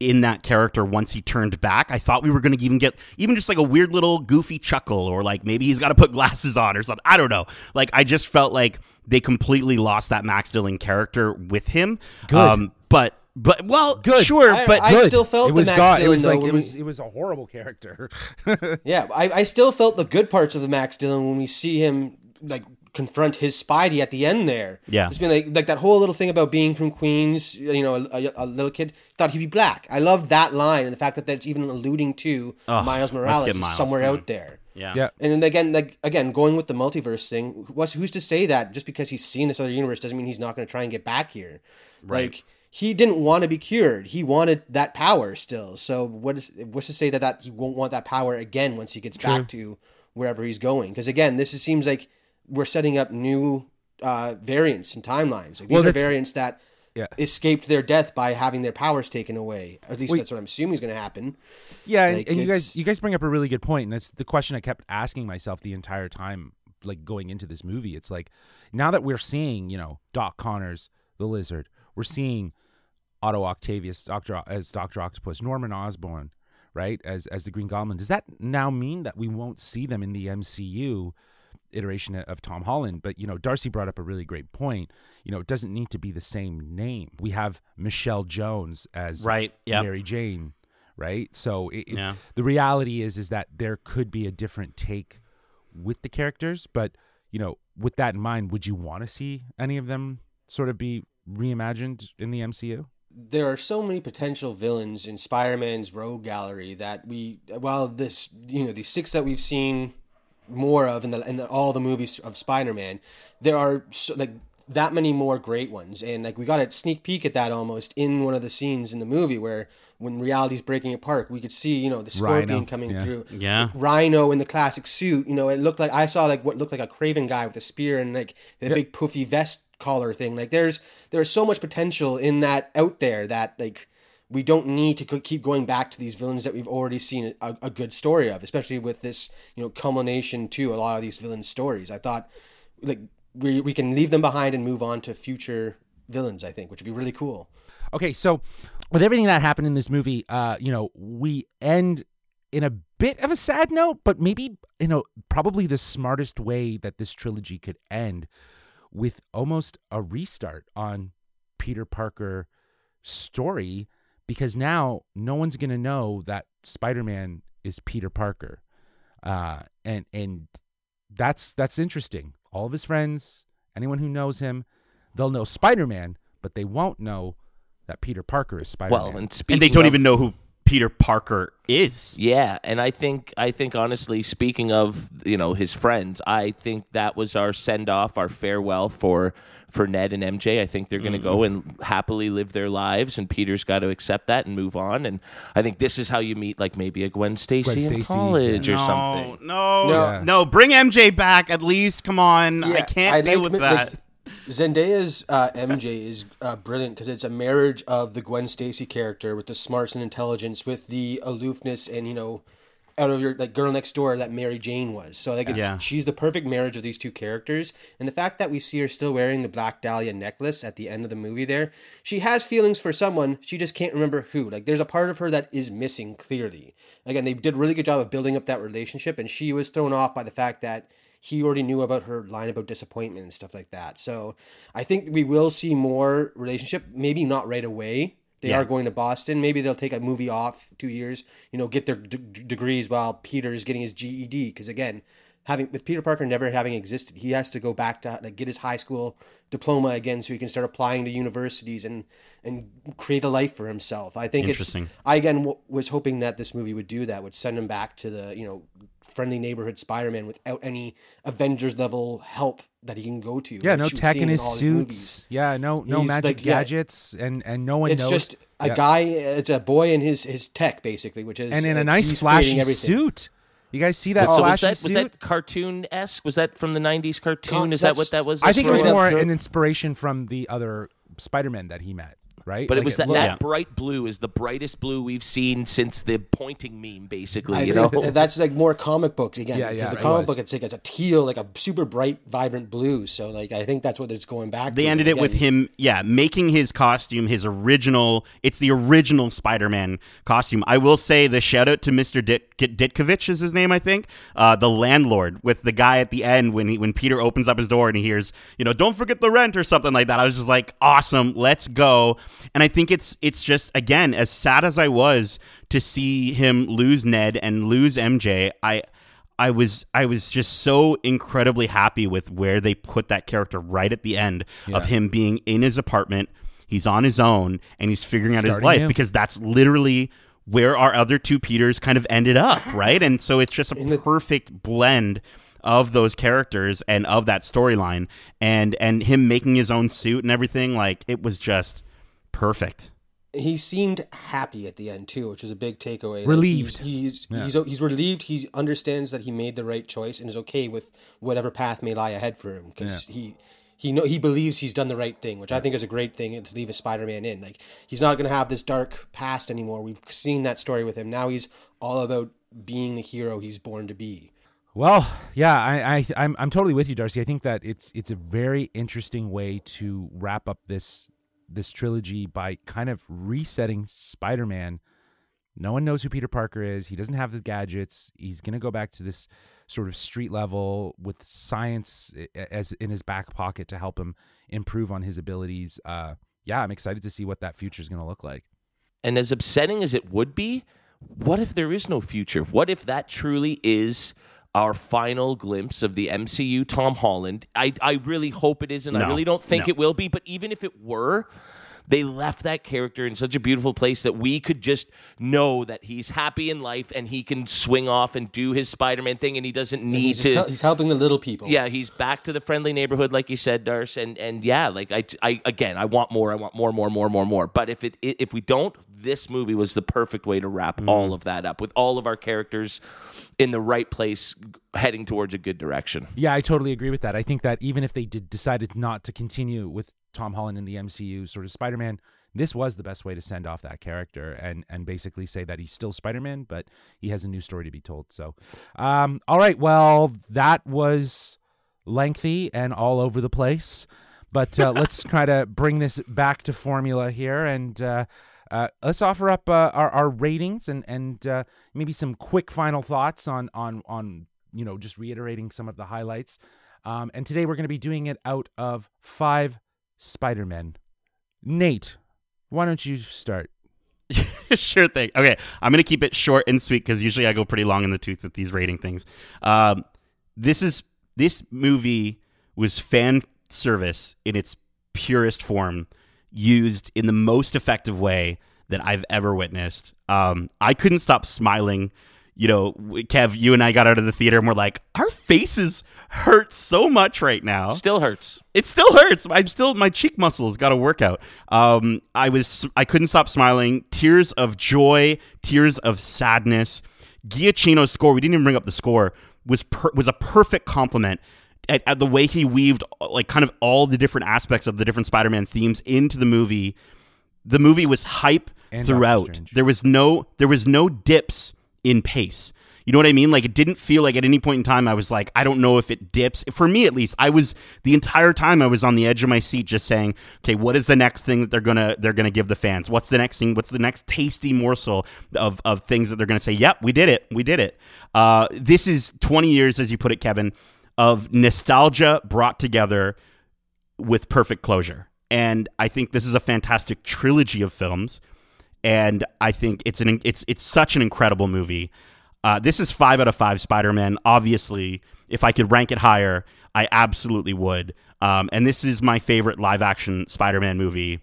in that character once he turned back. I thought we were going to even get even just like a weird little goofy chuckle, or like maybe he's got to put glasses on or something. I don't know. Like I just felt like they completely lost that Max Dillon character with him. Good. Um, but but well, Good. sure. I- but I Good. still felt it the was Max God- it was like it was we- it was a horrible character Yeah, I, I still felt the good parts of the Max Dillon when we see him like confront his Spidey at the end there. Yeah. it's been like like that whole little thing about being from Queens. You know, a, a, a little kid thought he'd be black. I love that line and the fact that that's even alluding to Oh, Miles Morales Miles somewhere going. out there. yeah. yeah And then again, like again, going with the multiverse thing, what's who's to say that just because he's seen this other universe doesn't mean he's not going to try and get back here? Right. Like he didn't want to be cured; he wanted that power still. So what is what's to say that that he won't want that power again once he gets back to wherever he's going? Because again, this is, seems like we're setting up new uh, variants and timelines. Like these Well, are variants that. Yeah. Escaped their death by having their powers taken away. At least Wait. that's what I'm assuming is going to happen. Yeah, and, Like, and you guys you guys bring up a really good point, and that's the question I kept asking myself the entire time, like going into this movie. It's like now that we're seeing, you know, Doc Connors, the Lizard, we're seeing Otto Octavius, Doctor as Doctor Octopus, Norman Osborn, right, as as the Green Goblin. Does that now mean that we won't see them in the MCU? Iteration of Tom Holland but you know Darcy brought up a really great point you know it doesn't need to be the same name we have Michelle Jones as Right, yep. Mary Jane right so it, it- Yeah. the reality is is that there could be a different take with the characters but you know with that in mind, would you want to see any of them sort of be reimagined in the MCU? there are so many potential villains in Spider-Man's rogue gallery that we, while this, you know, the six that we've seen more of in the in the, all the movies of Spider-Man, there are so, like that many more great ones, and like we got a sneak peek at that almost in one of the scenes in the movie where when reality's breaking apart, we could see you know the scorpion Rhino, coming yeah. through, Yeah. Rhino in the classic suit. You know, it looked like I saw like what looked like a Kraven guy with a spear and like the big poofy vest collar thing. Like there's there's so much potential in that out there that like we don't need to keep going back to these villains that we've already seen a, a good story of, especially with this you know culmination to a lot of these villain stories. I thought like we we can leave them behind and move on to future villains. I think, which would be really cool. Okay, so with everything that happened in this movie, uh, you know, we end in a bit of a sad note, but maybe you know, probably the smartest way that this trilogy could end with almost a restart on Peter Parker story because now no one's going to know that Spider-Man is Peter Parker. Uh, and and that's that's interesting. All of his friends, anyone who knows him, they'll know Spider-Man, but they won't know that Peter Parker is Spider-Man. Well, and and they don't of- even know who Peter Parker is. Yeah, and I think I think honestly, speaking of you know his friends, I think that was our send off, our farewell for for Ned and MJ. I think they're going to go and happily live their lives, and Peter's got to accept that and move on. And I think this is how you meet, like maybe a Gwen Stacy Gwen in Stacy, college or no, something. No, No. no, Bring MJ back at least. Come on, I can't I deal like with that. like, Zendaya's uh, MJ is uh, brilliant because it's a marriage of the Gwen Stacy character with the smarts and intelligence, with the aloofness and you know, out of your like girl next door that Mary Jane was. So like, it's, Yeah. she's the perfect marriage of these two characters, and the fact that we see her still wearing the Black Dahlia necklace at the end of the movie, there, she has feelings for someone, she just can't remember who. Like, there's a part of her that is missing clearly. Again, they did a really good job of building up that relationship, and she was thrown off by the fact that he already knew about her line about disappointment and stuff like that. So I think we will see more relationship, maybe not right away. They Yeah. are going to Boston. Maybe they'll take a movie off two years, you know, get their d- degrees while Peter is getting his GED. Because again, having with Peter Parker never having existed, he has to go back to like get his high school diploma again, so he can start applying to universities and and create a life for himself. I think it's. I again w- was hoping that this movie would do that, would send him back to the you know friendly neighborhood Spider-Man without any Avengers level help that he can go to. yeah, like no tech in his all suits. Yeah, no no He's magic like, yeah. gadgets, and and no one knows. It's knows. just a Yeah. guy. It's a boy in his his tech basically, which is and in a nice he's flashy suit. You guys see that So was flashy that was suit? that cartoon esque? Was that from the '90s cartoon? Con- is that what that was? I think it was straight up more an inspiration from the other Spider-Man that he met, right? But it Like, was that, looked- that Yeah. bright blue is the brightest blue we've seen since the pointing meme, basically. I you know, that's like more comic book again. Yeah, because yeah, the comic was. book it's like it's a teal, like a super bright, vibrant blue. So like I think that's what it's going back. They to. ended it with him, yeah, making his costume his original. It's the original Spider-Man costume. I will say the shout out to Mister Dit- Ditkovich is his name, I think, uh, the landlord with the guy at the end when he when Peter opens up his door and he hears, you know, don't forget the rent or something like that. I was just like, awesome, let's go. And I think it's it's just again as sad as I was to see him lose Ned and lose MJ. I. I was I was just so incredibly happy with where they put that character right at the end of him being in his apartment. He's on his own and he's figuring out his life new. because that's literally where our other two Peters kind of ended up, right? And so it's just a the- perfect blend of those characters and of that storyline and and him making his own suit and everything like it was just perfect. he seemed happy at the end too, which was a big takeaway. Relieved. he's he's, Yeah. he's he's relieved. He understands that he made the right choice and is okay with whatever path may lie ahead for him because he. He know he believes he's done the right thing, which I think is a great thing to leave a Spider-Man in. Like he's not going to have this dark past anymore. We've seen that story with him. Now he's all about being the hero he's born to be. Well, yeah, I, I, I'm, I'm totally with you, Darcy. I think that it's, it's a very interesting way to wrap up this, this trilogy by kind of resetting Spider-Man. No one knows who Peter Parker is. He doesn't have the gadgets. He's gonna go back to this sort of street level with science as in his back pocket to help him improve on his abilities. Uh, yeah, I'm excited to see what that future is gonna look like. and as upsetting as it would be, what if there is no future? What if that truly is our final glimpse of the MCU Tom Holland. I, I really hope it isn't. I really don't think No. it will be, but even if it were, they left that character in such a beautiful place that we could just know that he's happy in life and he can swing off and do his Spider-Man thing and he doesn't need He's, to hel- he's helping the little people. yeah, he's back to the friendly neighborhood, like you said, Darce, and and yeah, like I, I again, I want more, I want more, more, more, more, more. But if it if we don't, this movie was the perfect way to wrap all of that up with all of our characters in the right place, heading towards a good direction. Yeah, I totally agree with that. I think that even if they did decided not to continue with Tom Holland in the MCU sort of Spider-Man, this was the best way to send off that character and and basically say that he's still Spider-Man, but he has a new story to be told. So, um, all right, well, that was lengthy and all over the place, but uh, let's try to bring this back to formula here and. Uh, uh, let's offer up uh, our, our ratings and and uh, maybe some quick final thoughts on on on you know just reiterating some of the highlights. Um, and today we're going to be doing it out of five Spider Men. Nate, why don't you start? sure thing. Okay, I'm gonna keep it short and sweet because usually I go pretty long in the tooth with these rating things. Um, this is this movie was fan service in its purest form, used in the most effective way that I've ever witnessed. Um, I couldn't stop smiling. You know, Kev, you and I got out of the theater and we're like, our faces hurt so much right now Still hurts. it still hurts. I'm still my cheek muscles got to work out. Um, I was I couldn't stop smiling. Tears of joy, tears of sadness. Giacchino's score. We didn't even bring up the score. Was per, was a perfect compliment at, at the way he weaved like kind of all the different aspects of the different Spider-Man themes into the movie. The movie was hype And throughout. There was no there was no dips in pace. You know what I mean? Like it didn't feel like at any point in time I was like, I don't know if it dips. For me at least, I was the entire time I was on the edge of my seat just saying, okay, what is the next thing that they're gonna they're gonna give the fans? What's the next thing? What's the next tasty morsel of, of things that they're gonna say, Yep, we did it. We did it. Uh, this is 20 years, as you put it, Kevin, of nostalgia brought together with perfect closure. And I think this is a fantastic trilogy of films. And I think it's an it's it's such an incredible movie. Uh, this is five out of five Spider-Man. Obviously, if I could rank it higher, I absolutely would. Um, and this is my favorite live-action Spider-Man movie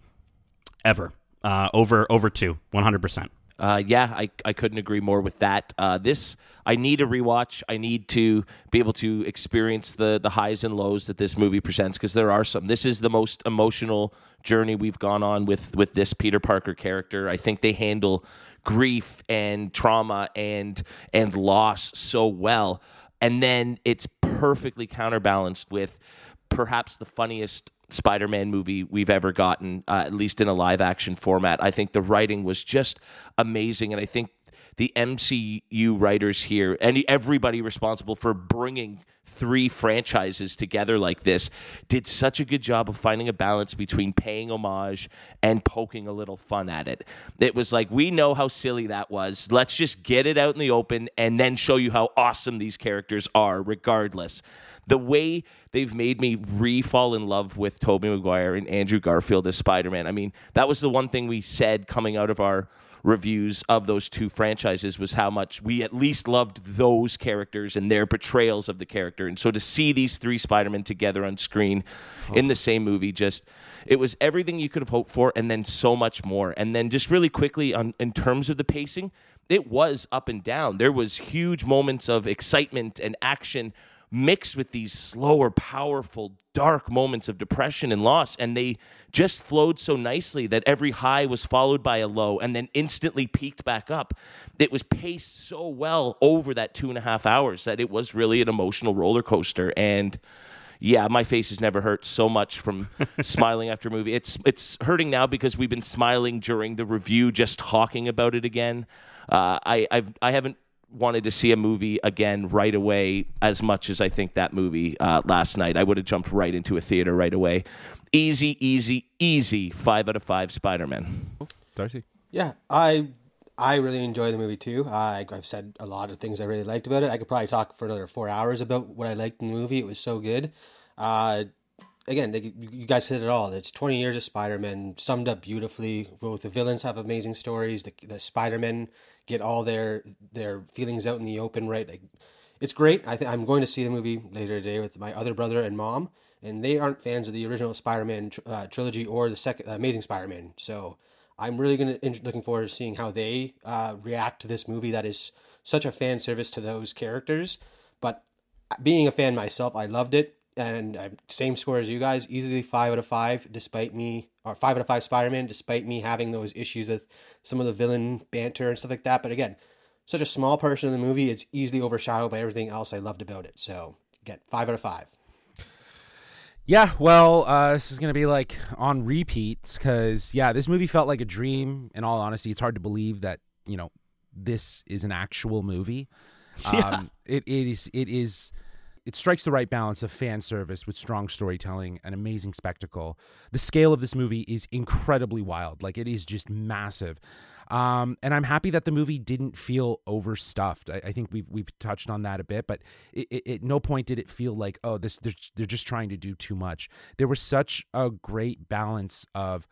ever. Uh, over over two, one hundred percent. Uh, yeah, I, I couldn't agree more with that. Uh, this I need a rewatch. I need to be able to experience the the highs and lows that this movie presents because there are some. This is the most emotional journey we've gone on with with this Peter Parker character. I think they handle grief and trauma and and loss so well, and then it's perfectly counterbalanced with perhaps the funniest Spider-Man movie we've ever gotten, uh, at least in a live-action format. I think the writing was just amazing, and I think the MCU writers here and everybody responsible for bringing three franchises together like this did such a good job of finding a balance between paying homage and poking a little fun at it. It was like we know how silly that was. Let's just get it out in the open and then show you how awesome these characters are regardless the way they've made me re-fall in love with Tobey Maguire and Andrew Garfield as Spider-Man. I mean, that was the one thing we said coming out of our reviews of those two franchises was how much we at least loved those characters and their portrayals of the character. And so to see these three Spider-Men together on screen oh. in the same movie just it was everything you could have hoped for and then so much more. And then just really quickly on in terms of the pacing, it was up and down. There was huge moments of excitement and action mixed with these slower, powerful, dark moments of depression and loss. And they just flowed so nicely that every high was followed by a low and then instantly peaked back up. It was paced so well over that two and a half hours that it was really an emotional roller coaster. And yeah, my face has never hurt so much from smiling after a movie. It's it's hurting now because we've been smiling during the review, just talking about it again. Uh, I I've, I haven't wanted to see a movie again right away as much as I think that movie uh, last night. I would have jumped right into a theater right away. Easy, easy, easy. Five out of five Spider Man. Darcy. Yeah, I I really enjoy the movie too. I, I've said a lot of things I really liked about it. I could probably talk for another four hours about what I liked in the movie. It was so good. Uh, again, they, you guys hit it all. It's 20 years of Spider-Man summed up beautifully. Both the villains have amazing stories. The, the Spider-Men get all their their feelings out in the open, right? Like, it's great. I think I'm going to see the movie later today with my other brother and mom, and they aren't fans of the original Spider-Man tr- uh, trilogy or the second uh, Amazing Spider-Man. So I'm really gonna in- looking forward to seeing how they uh, react to this movie that is such a fan service to those characters. But being a fan myself, I loved it, and uh, same score as you guys, easily five out of five, despite me or five out of five Spider-Man, despite me having those issues with some of the villain banter and stuff like that. But again, such a small portion of the movie, it's easily overshadowed by everything else I loved about it. So, again, five out of five. Yeah, well, uh, this is going to be like on repeats because, yeah, this movie felt like a dream. In all honesty, it's hard to believe that, you know, this is an actual movie. Yeah. Um, it, it is, it is, it strikes the right balance of fan service with strong storytelling and amazing spectacle. The scale of this movie is incredibly wild. Like, it is just massive. Um, and I'm happy that the movie didn't feel overstuffed. I, I think we've we've touched on that a bit, but it, it, at no point did it feel like oh this they're, they're just trying to do too much. There was such a great balance of.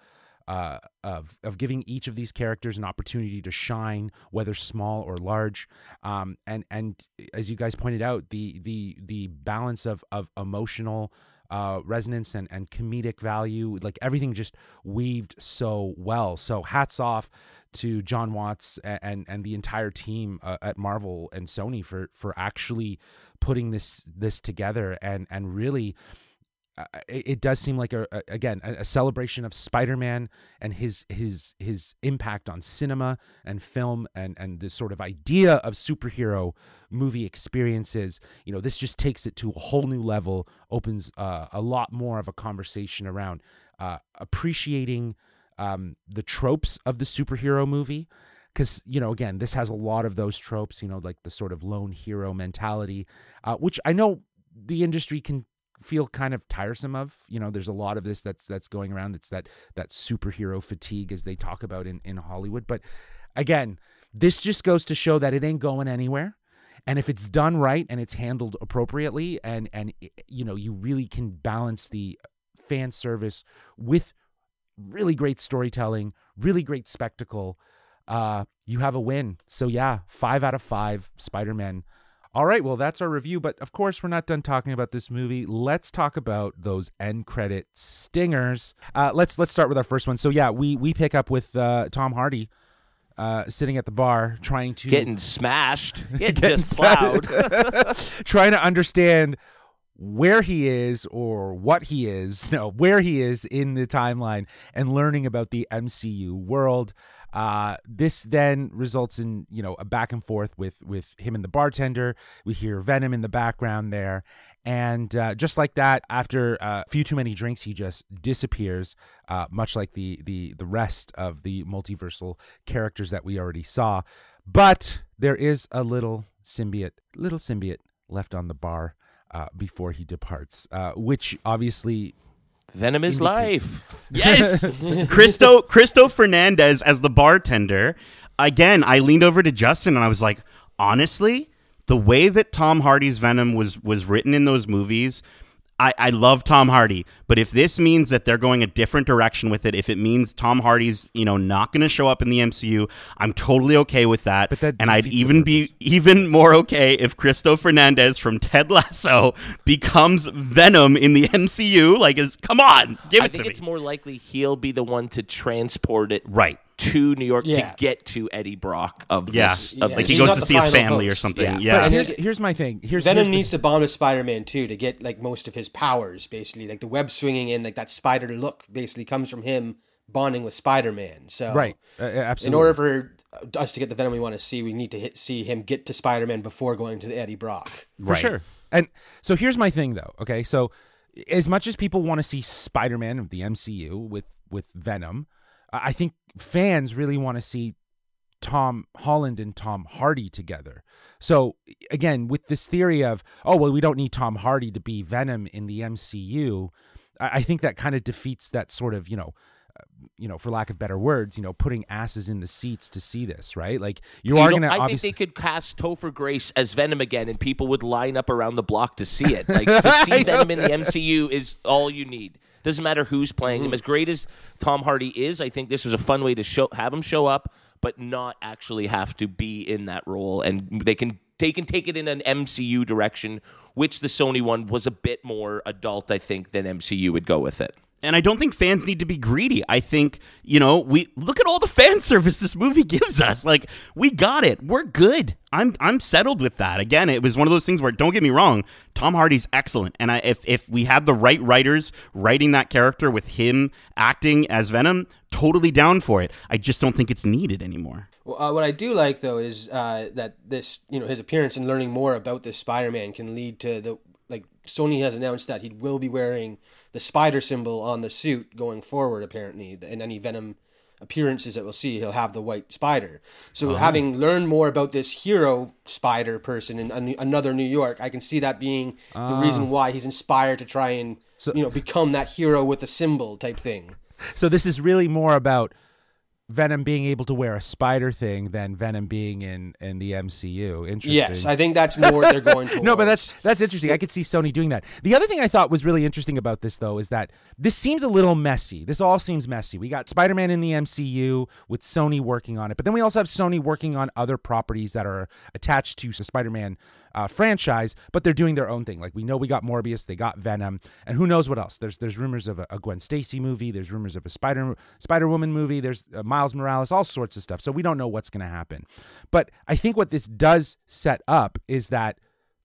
Uh, of of giving each of these characters an opportunity to shine, whether small or large, um, and and as you guys pointed out, the the the balance of of emotional uh, resonance and, and comedic value. Like everything just weaved so well. So hats off to John Watts and and, and the entire team uh, at Marvel and Sony for for actually putting this this together and and really. It, it does seem like a, a again a, a celebration of Spider-Man and his his his impact on cinema and film and and the sort of idea of superhero movie experiences. You know, this just takes it to a whole new level, opens uh, a lot more of a conversation around uh, appreciating um, the tropes of the superhero movie. Because, you know, again, this has a lot of those tropes, you know, like the sort of lone hero mentality, uh, which I know the industry can feel kind of tiresome of you know there's a lot of this that's that's going around. It's that that superhero fatigue as they talk about in in hollywood. But again this just goes to show that it ain't going anywhere. And if it's done right and it's handled appropriately and and you know you really can balance the fan service with really great storytelling really great spectacle uh you have a win. So yeah five out of five spider-man all right, well, that's our review, but of course, we're not done talking about this movie. Let's talk about those end credit stingers. Uh, let's let's start with our first one. So yeah, we we pick up with uh, Tom Hardy uh, sitting at the bar trying to Getting smashed. Getting, Getting just plowed. trying to understand where he is or what he is, no, where he is in the timeline and learning about the MCU world. Uh, this then results in you know a back and forth with with him and the bartender. We hear Venom in the background there, and uh, just like that, after a few too many drinks, he just disappears, uh, much like the the the rest of the multiversal characters that we already saw. But there is a little symbiote, little symbiote left on the bar uh, before he departs, uh, which obviously Venom is life. Yes, Cristo Cristo Fernandez as the bartender. Again, I leaned over to Justin and I was like, honestly, the way that Tom Hardy's Venom was was written in those movies. I, I love Tom Hardy, but if this means that they're going a different direction with it, if it means Tom Hardy's, you know, not going to show up in the MCU, I'm totally okay with that. But that and I'd even be even more okay if Cristo Fernandez from Ted Lasso becomes Venom in the MCU. Like, is come on, give I it think it's more likely he'll be the one to transport it right. To New York Yeah. to get to Eddie Brock of Yeah. this. Yeah, Of Like this he He's goes to see his final family or something. Yeah. Yeah. But And here's, here's- here's my thing. Here's Venom here's the- needs to bond with Spider-Man too to get like most of his powers, basically. Like the web swinging in, like that spider look, basically comes from him bonding with Spider-Man. So right. Uh, absolutely. in order for us to get the Venom we want to see, we need to hit, see him get to Spider-Man before going to the Eddie Brock. for sure. And so here's my thing though. Okay, so as much as people want to see Spider-Man of the MCU with with Venom, I I think fans really want to see Tom Holland and Tom Hardy together. So again, with this theory of oh well, we don't need Tom Hardy to be Venom in the MCU, I, I think that kind of defeats that sort of you know. uh, You know, for lack of better words, you know, putting asses in the seats to see this, right? Like you, You are going to I think they could cast Topher Grace as Venom again, and people would line up around the block to see it. Like to see Venom in the MCU is all you need. Doesn't matter who's playing Mm-hmm. him. As great as Tom Hardy is, I think this was a fun way to show have him show up, but not actually have to be in that role, and they can they can take it in an MCU direction, which the Sony one was a bit more adult, I think, than MCU would go with it. And I don't think fans need to be greedy. I think, you know, we look at all the fan service this movie gives us. Like, we got it. We're good. I'm I'm settled with that. Again, it was one of those things where don't get me wrong, Tom Hardy's excellent. And I if if we had the right writers writing that character with him acting as Venom, totally down for it. I just don't think it's needed anymore. Uh, what I do like though is uh, that this, you know, his appearance and learning more about this Spider-Man can lead to the like Sony has announced that he will be wearing the spider symbol on the suit going forward. Apparently, in any Venom appearances that we'll see, he'll have the white spider. So, oh. having learned more about this hero spider person in an- another New York, I can see that being the ah. reason why he's inspired to try and you know become that hero with the symbol type thing. So this is really more about Venom being able to wear a spider thing than Venom being in in the MCU. Interesting. Yes, I think that's more they're going towards. no, but that's that's interesting. I could see Sony doing that. The other thing I thought was really interesting about this, though, is that this seems a little messy. This all seems messy. We got Spider-Man in the MCU with Sony working on it, but then we also have Sony working on other properties that are attached to Spider-Man uh, franchise, but they're doing their own thing. Like we know we got Morbius, they got Venom, and who knows what else? There's there's rumors of a, a Gwen Stacy movie. There's rumors of a Spider Spider Woman movie. There's uh, Miles Morales, all sorts of stuff. So we don't know what's going to happen. But I think what this does set up is that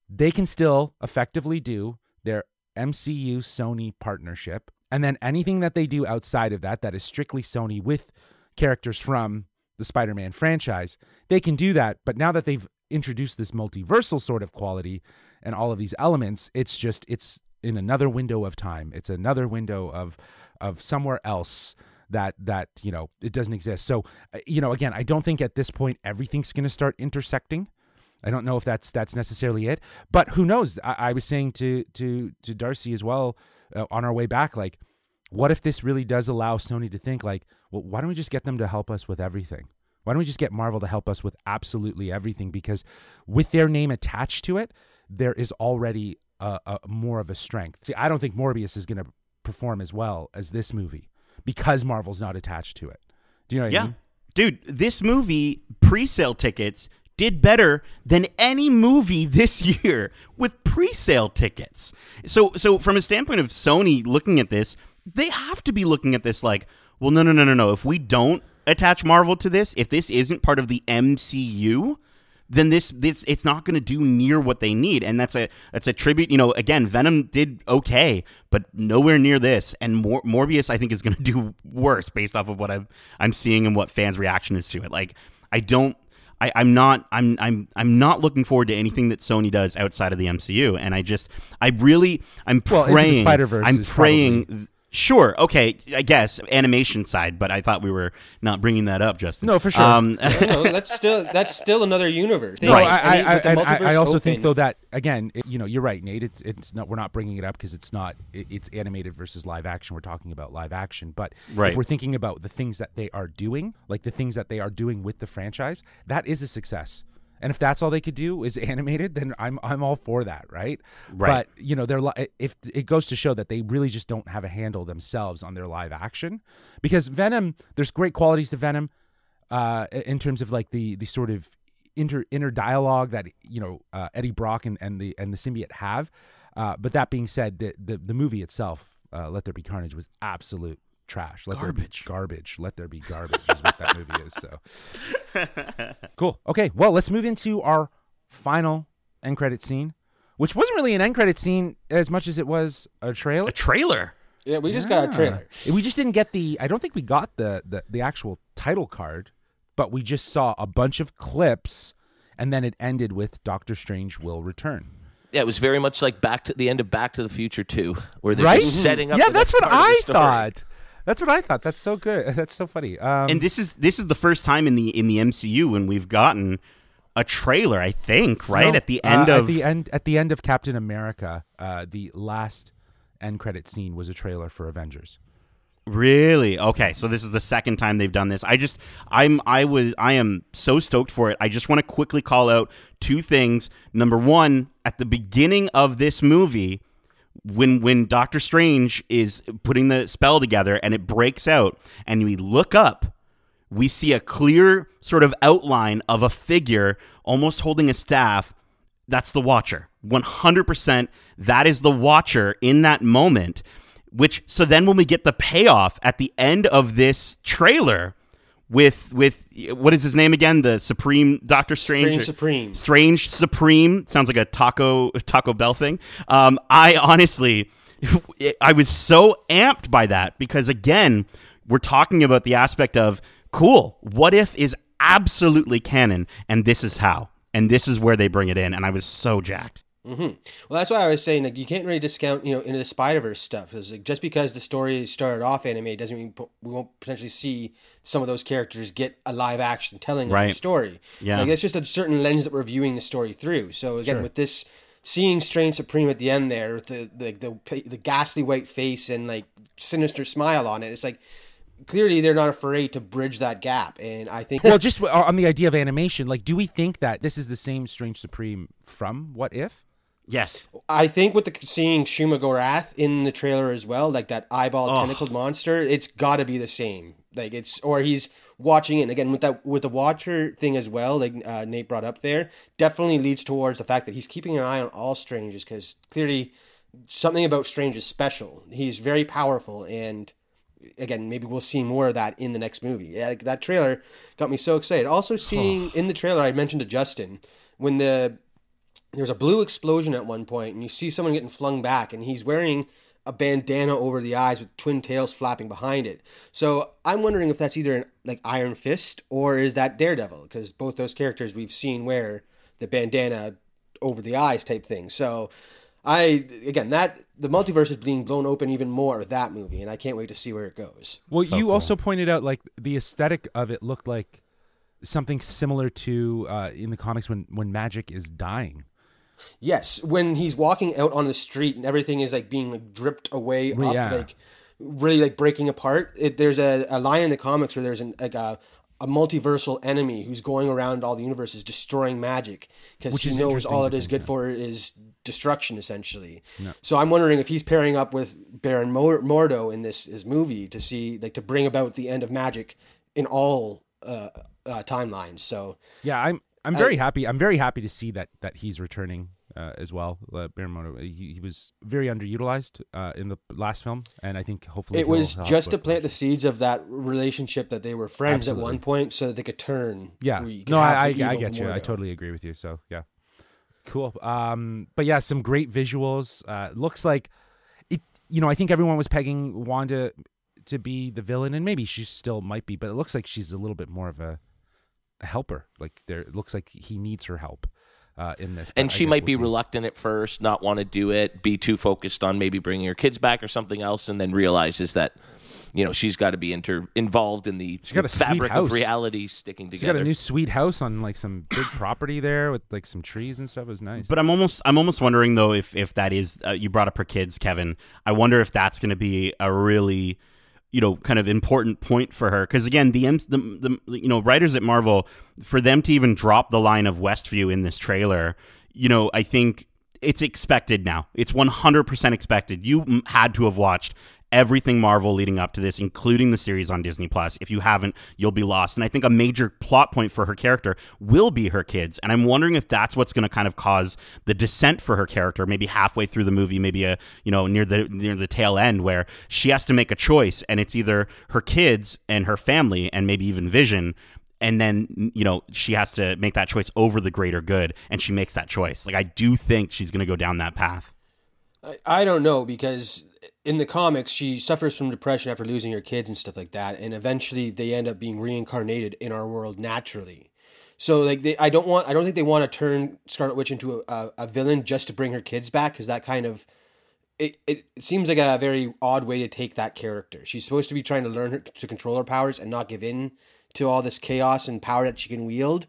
they can still effectively do their MCU Sony partnership. And then anything that they do outside of that, that is strictly Sony with characters from the Spider Man franchise, they can do that. But now that they've introduced this multiversal sort of quality and all of these elements, it's just, it's in another window of time. It's another window of, of somewhere else that that you know it doesn't exist so uh, you know again i don't think at this point everything's going to start intersecting I don't know if that's that's necessarily it, but who knows? I, I was saying to to to Darcy as well uh, on our way back, like, what if this really does allow Sony to think like, well, why don't we just get them to help us with everything? Why don't we just get Marvel to help us with absolutely everything? Because with their name attached to it, there is already a, a more of a strength. See, I don't think Morbius is going to perform as well as this movie because Marvel's not attached to it. Do you know what I Yeah. mean? Dude, this movie pre-sale tickets did better than any movie this year with pre-sale tickets. So so from a standpoint of Sony looking at this, they have to be looking at this like, well no no no no no, if we don't attach Marvel to this, if this isn't part of the MCU, then this this it's not going to do near what they need. And that's a that's a tribute you know again venom did okay but nowhere near this. And Mor- morbius i think is going to do worse based off of what i'm i'm seeing and what fans reaction is to it. Like i don't I, I'm not I'm I'm I'm not looking forward to anything that Sony does outside of the MCU, and I just I really I'm Well, praying Spider-Verse I'm praying Sure. Okay. I guess animation side, but I thought we were not bringing that up, Justin. No, for sure. Um, no, no, that's still that's still another universe. No, Right. I, mean, I, with I, I, I also open- think though that again, it, you know, you're right, Nate. It's it's not we're not bringing it up because it's not it, it's animated versus live action. We're talking about live action, but Right. if we're thinking about the things that they are doing, like the things that they are doing with the franchise, that is a success. And if that's all they could do is animated, then I'm I'm all for that, right? Right. But you know, they're li- if it goes to show that they really just don't have a handle themselves on their live action, because Venom, there's great qualities to Venom, uh, in terms of like the the sort of inter inner dialogue that you know uh, Eddie Brock and, and the and the symbiote have. Uh, but that being said, the the, the movie itself, uh, Let There Be Carnage, was absolute trash. Let Garbage. there be garbage. Let there be garbage is what that movie is. So cool. Okay, well, let's move into our final end credit scene, which wasn't really an end credit scene as much as it was a trailer. a trailer. Yeah, we just got a trailer. We just didn't get the. I don't think we got the, the the actual title card, but we just saw a bunch of clips, and then it ended with Doctor Strange will return. Yeah, it was very much like back to the end of Back to the Future 2, where they're Right? just setting up. yeah, the that's next what part of the I story. thought. That's what I thought. That's so good. That's so funny. Um, and this is this is the first time in the in the MCU when we've gotten a trailer. I think right no, at the uh, end of at the end at the end of Captain America, uh, the last end credit scene was a trailer for Avengers. Really? Okay, so this is the second time they've done this. I just I'm I was I am so stoked for it. I just want to quickly call out two things. Number 1, at the beginning of this movie when when Doctor Strange is putting the spell together and it breaks out and we look up, we see a clear sort of outline of a figure almost holding a staff that's the Watcher. 100% that is the Watcher in that moment. Which, so then when we get the payoff at the end of this trailer, with with what is his name again? The Supreme Doctor Strange. Strange Supreme. Strange Supreme sounds like a taco Taco Bell thing. Um, I honestly, I was so amped by that because again, we're talking about the aspect of cool. What if is absolutely canon, and this is how, and this is where they bring it in, and I was so jacked. Mm-hmm. Well, that's why I was saying like you can't really discount you know into the Spider Verse stuff because like, just because the story started off anime doesn't mean we won't potentially see some of those characters get a live action telling Right. of the story. Yeah. like it's just a certain lens that we're viewing the story through. So again, with this seeing Strange Supreme at the end there with the the the, the ghastly white face and like sinister smile on it, it's like clearly they're not afraid to bridge that gap, and I think well, just on the idea of animation, like, do we think that this is the same Strange Supreme from What If? Yes, I think with the seeing Shuma Gorath in the trailer as well, like that eyeball tentacled monster, it's got to be the same. Like it's or he's watching it again with that with the Watcher thing as well. Like uh, Nate brought up there, definitely leads towards the fact that he's keeping an eye on all strangers because clearly something about Strange is special. He's very powerful and. Again, maybe we'll see more of that in the next movie. Yeah, like, that trailer got me so excited. Also, seeing in the trailer, I mentioned to Justin when the there's a blue explosion at one point and you see someone getting flung back and he's wearing a bandana over the eyes with twin tails flapping behind it so i'm wondering if that's either an, like iron fist or is that daredevil because both those characters we've seen wear the bandana over the eyes type thing so i again that the multiverse is being blown open even more with that movie and i can't wait to see where it goes Well, So you cool. also pointed out like the aesthetic of it looked like something similar to uh, in the comics when when magic is dying. Yes, when he's walking out on the street and everything is like being like dripped away up, Yeah. like really like breaking apart. It, there's a, a line in the comics where there's an, like a a multiversal enemy who's going around all the universes destroying magic because he knows all it is good yeah. for is destruction essentially. So I'm wondering if he's pairing up with Baron Mor- Mordo in this, this movie to see like to bring about the end of magic in all uh, uh, timelines. So Yeah, I'm I'm very happy. I'm very happy to see that that he's returning uh, as well. Uh, Baron he, he was very underutilized uh, in the last film, and I think hopefully it was just to plant the seeds of that relationship that they were friends at one point, so that they could turn. Yeah, no, I I, I get you. I totally agree with you. So yeah, cool. Um, but yeah, some great visuals. Uh, looks like it. You know, I think everyone was pegging Wanda to be the villain, and maybe she still might be, but it looks like she's a little bit more of a helper. Like there, it looks like he needs her help uh, in this. and she guess might we'll be see. reluctant at first, not want to do it, be too focused on maybe bringing her kids back or something else, and then realizes that you know she's got to be inter- involved in the, she's got a sweet fabric house. of reality sticking She's together. got a new sweet house on like some big property there with like some trees and stuff. It was nice. But I'm almost I'm almost wondering though if if that is uh, you brought up her kids, Kevin. I wonder if that's going to be a really you know kind of important point for her because again the, the the you know writers at Marvel for them to even drop the line of Westview in this trailer, you know I think it's expected now. It's 100% expected. You had to have watched everything Marvel leading up to this, including the series on Disney Plus. If you haven't, you'll be lost. And I think a major plot point for her character will be her kids. And I'm wondering if that's what's going to kind of cause the descent for her character, maybe halfway through the movie, maybe a you know near the near the tail end, where she has to make a choice, and it's either her kids and her family, and maybe even Vision. And then, you know, she has to make that choice over the greater good, and she makes that choice. Like, I do think she's going to go down that path. I, I don't know because in the comics she suffers from depression after losing her kids and stuff like that, and eventually they end up being reincarnated in our world naturally. So like they, I don't want, I don't think they want to turn Scarlet Witch into a, a, villain just to bring her kids back because that kind of it, it, it seems like a very odd way to take that character. She's supposed to be trying to learn her, to control her powers and not give in to all this chaos and power that she can wield.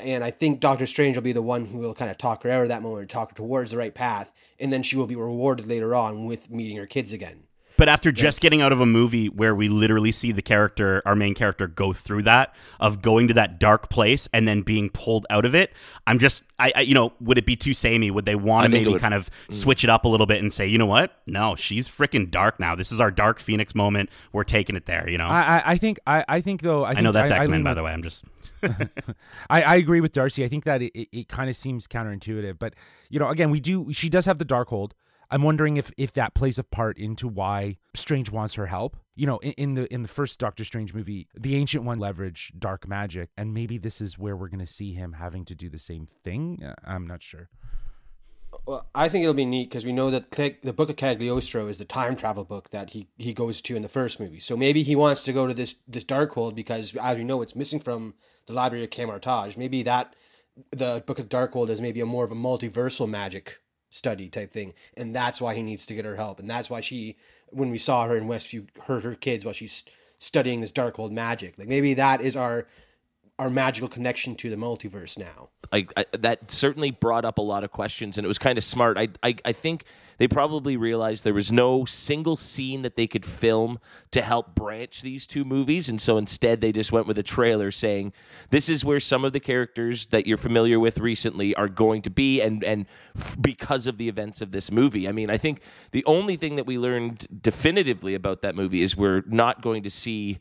And I think Doctor Strange will be the one who will kind of talk her out of that moment, talk her towards the right path, and then she will be rewarded later on with meeting her kids again. But after just getting out of a movie where we literally see the character, our main character, go through that of going to that dark place and then being pulled out of it, I'm just, I, I you know, would it be too samey? Would they want to maybe would- kind of mm. switch it up a little bit and say, you know what? No, she's freaking dark now. This is our dark Phoenix moment. We're taking it there. You know. I, I, I think I, I think though I, I think know that's X Men, by with- the way. I'm just. I, I agree with Darcy. I think that it, it, it kind of seems counterintuitive, but you know, again, we do. She does have the Darkhold. I'm wondering if if that plays a part into why Strange wants her help. You know, in, in the in the first Doctor Strange movie, the Ancient One leveraged dark magic, and maybe this is where we're going to see him having to do the same thing. Uh, I'm not sure. Well, I think it'll be neat because we know that the Book of Cagliostro is the time travel book that he, he goes to in the first movie. So maybe he wants to go to this this Darkhold because, as we know, it's missing from the Library of Kamar-Taj. Maybe that the Book of Darkhold is maybe a more of a multiversal magic study type thing, and that's why he needs to get her help, and that's why she, when we saw her in Westview, hurt her kids while she's studying this Darkhold magic. Like maybe that is our our magical connection to the multiverse now. I, I, that certainly brought up a lot of questions, and it was kind of smart. I, I, I think they probably realized there was no single scene that they could film to help branch these two movies, and so instead they just went with a trailer saying, "This is where some of the characters that you're familiar with recently are going to be," and and f- because of the events of this movie. I mean, I think the only thing that we learned definitively about that movie is we're not going to see.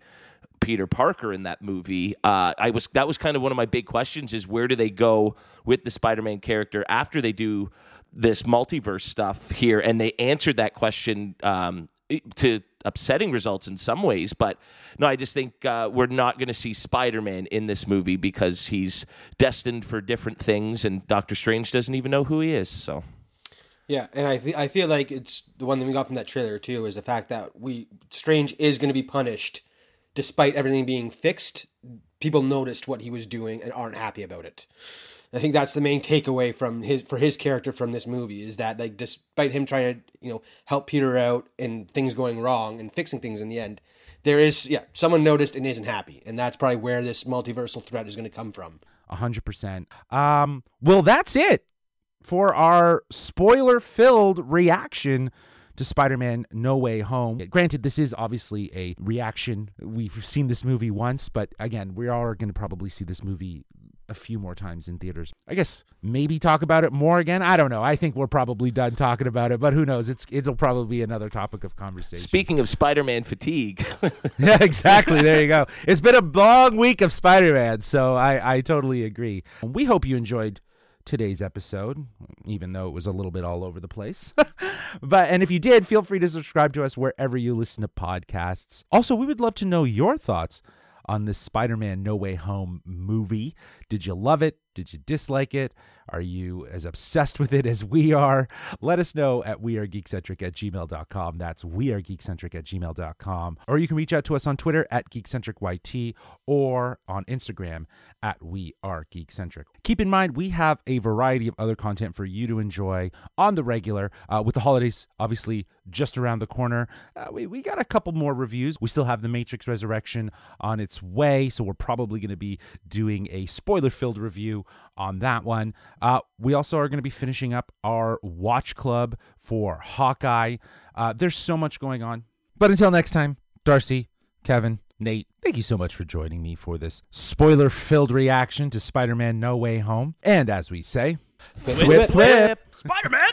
Peter Parker in that movie. Uh, I was that was kind of one of my big questions: is where do they go with the Spider-Man character after they do this multiverse stuff here? And they answered that question um, to upsetting results in some ways. But no, I just think uh, we're not going to see Spider-Man in this movie because he's destined for different things, and Doctor Strange doesn't even know who he is. So. Yeah, and I, fe- I feel like it's the one that we got from that trailer too is the fact that we Strange is going to be punished despite everything being fixed. People noticed what he was doing and aren't happy about it. I think that's the main takeaway from his for his character from this movie is that like despite him trying to you know help Peter out and things going wrong and fixing things in the end, there is yeah someone noticed and isn't happy, and that's probably where this multiversal threat is going to come from. A hundred percent. Um, well, that's it for our spoiler-filled reaction to Spider-Man: No Way Home. Granted, this is obviously a reaction. We've seen this movie once, but again, we are going to probably see this movie a few more times in theaters. I guess maybe talk about it more again. I don't know. I think we're probably done talking about it, but who knows? It's it'll probably be another topic of conversation. Speaking of Spider-Man fatigue, yeah, exactly. There you go. It's been a long week of Spider-Man, so I, I totally agree. We hope you enjoyed today's episode, even though it was a little bit all over the place. but and if you did, feel free to subscribe to us wherever you listen to podcasts. Also, we would love to know your thoughts on this Spider-Man No Way Home movie. Did you love it? Did you dislike it? Are you as obsessed with it as we are? Let us know at wearegeekcentric at gmail.com. That's wearegeekcentric at gmail.com. Or you can reach out to us on Twitter at geekcentricyt or on Instagram at wearegeekcentric. Keep in mind, we have a variety of other content for you to enjoy on the regular. Uh, with the holidays, obviously, just around the corner, uh, we, we got a couple more reviews. We still have The Matrix Resurrection on its way, so we're probably going to be doing a spoiler filled review on that one. Uh, we also are going to be finishing up our watch club for Hawkeye. Uh, there's so much going on. But until next time, Darcy, Kevin, Nate, thank you so much for joining me for this spoiler filled reaction to Spider Man No Way Home. And as we say, Whip, whip. Spider Man.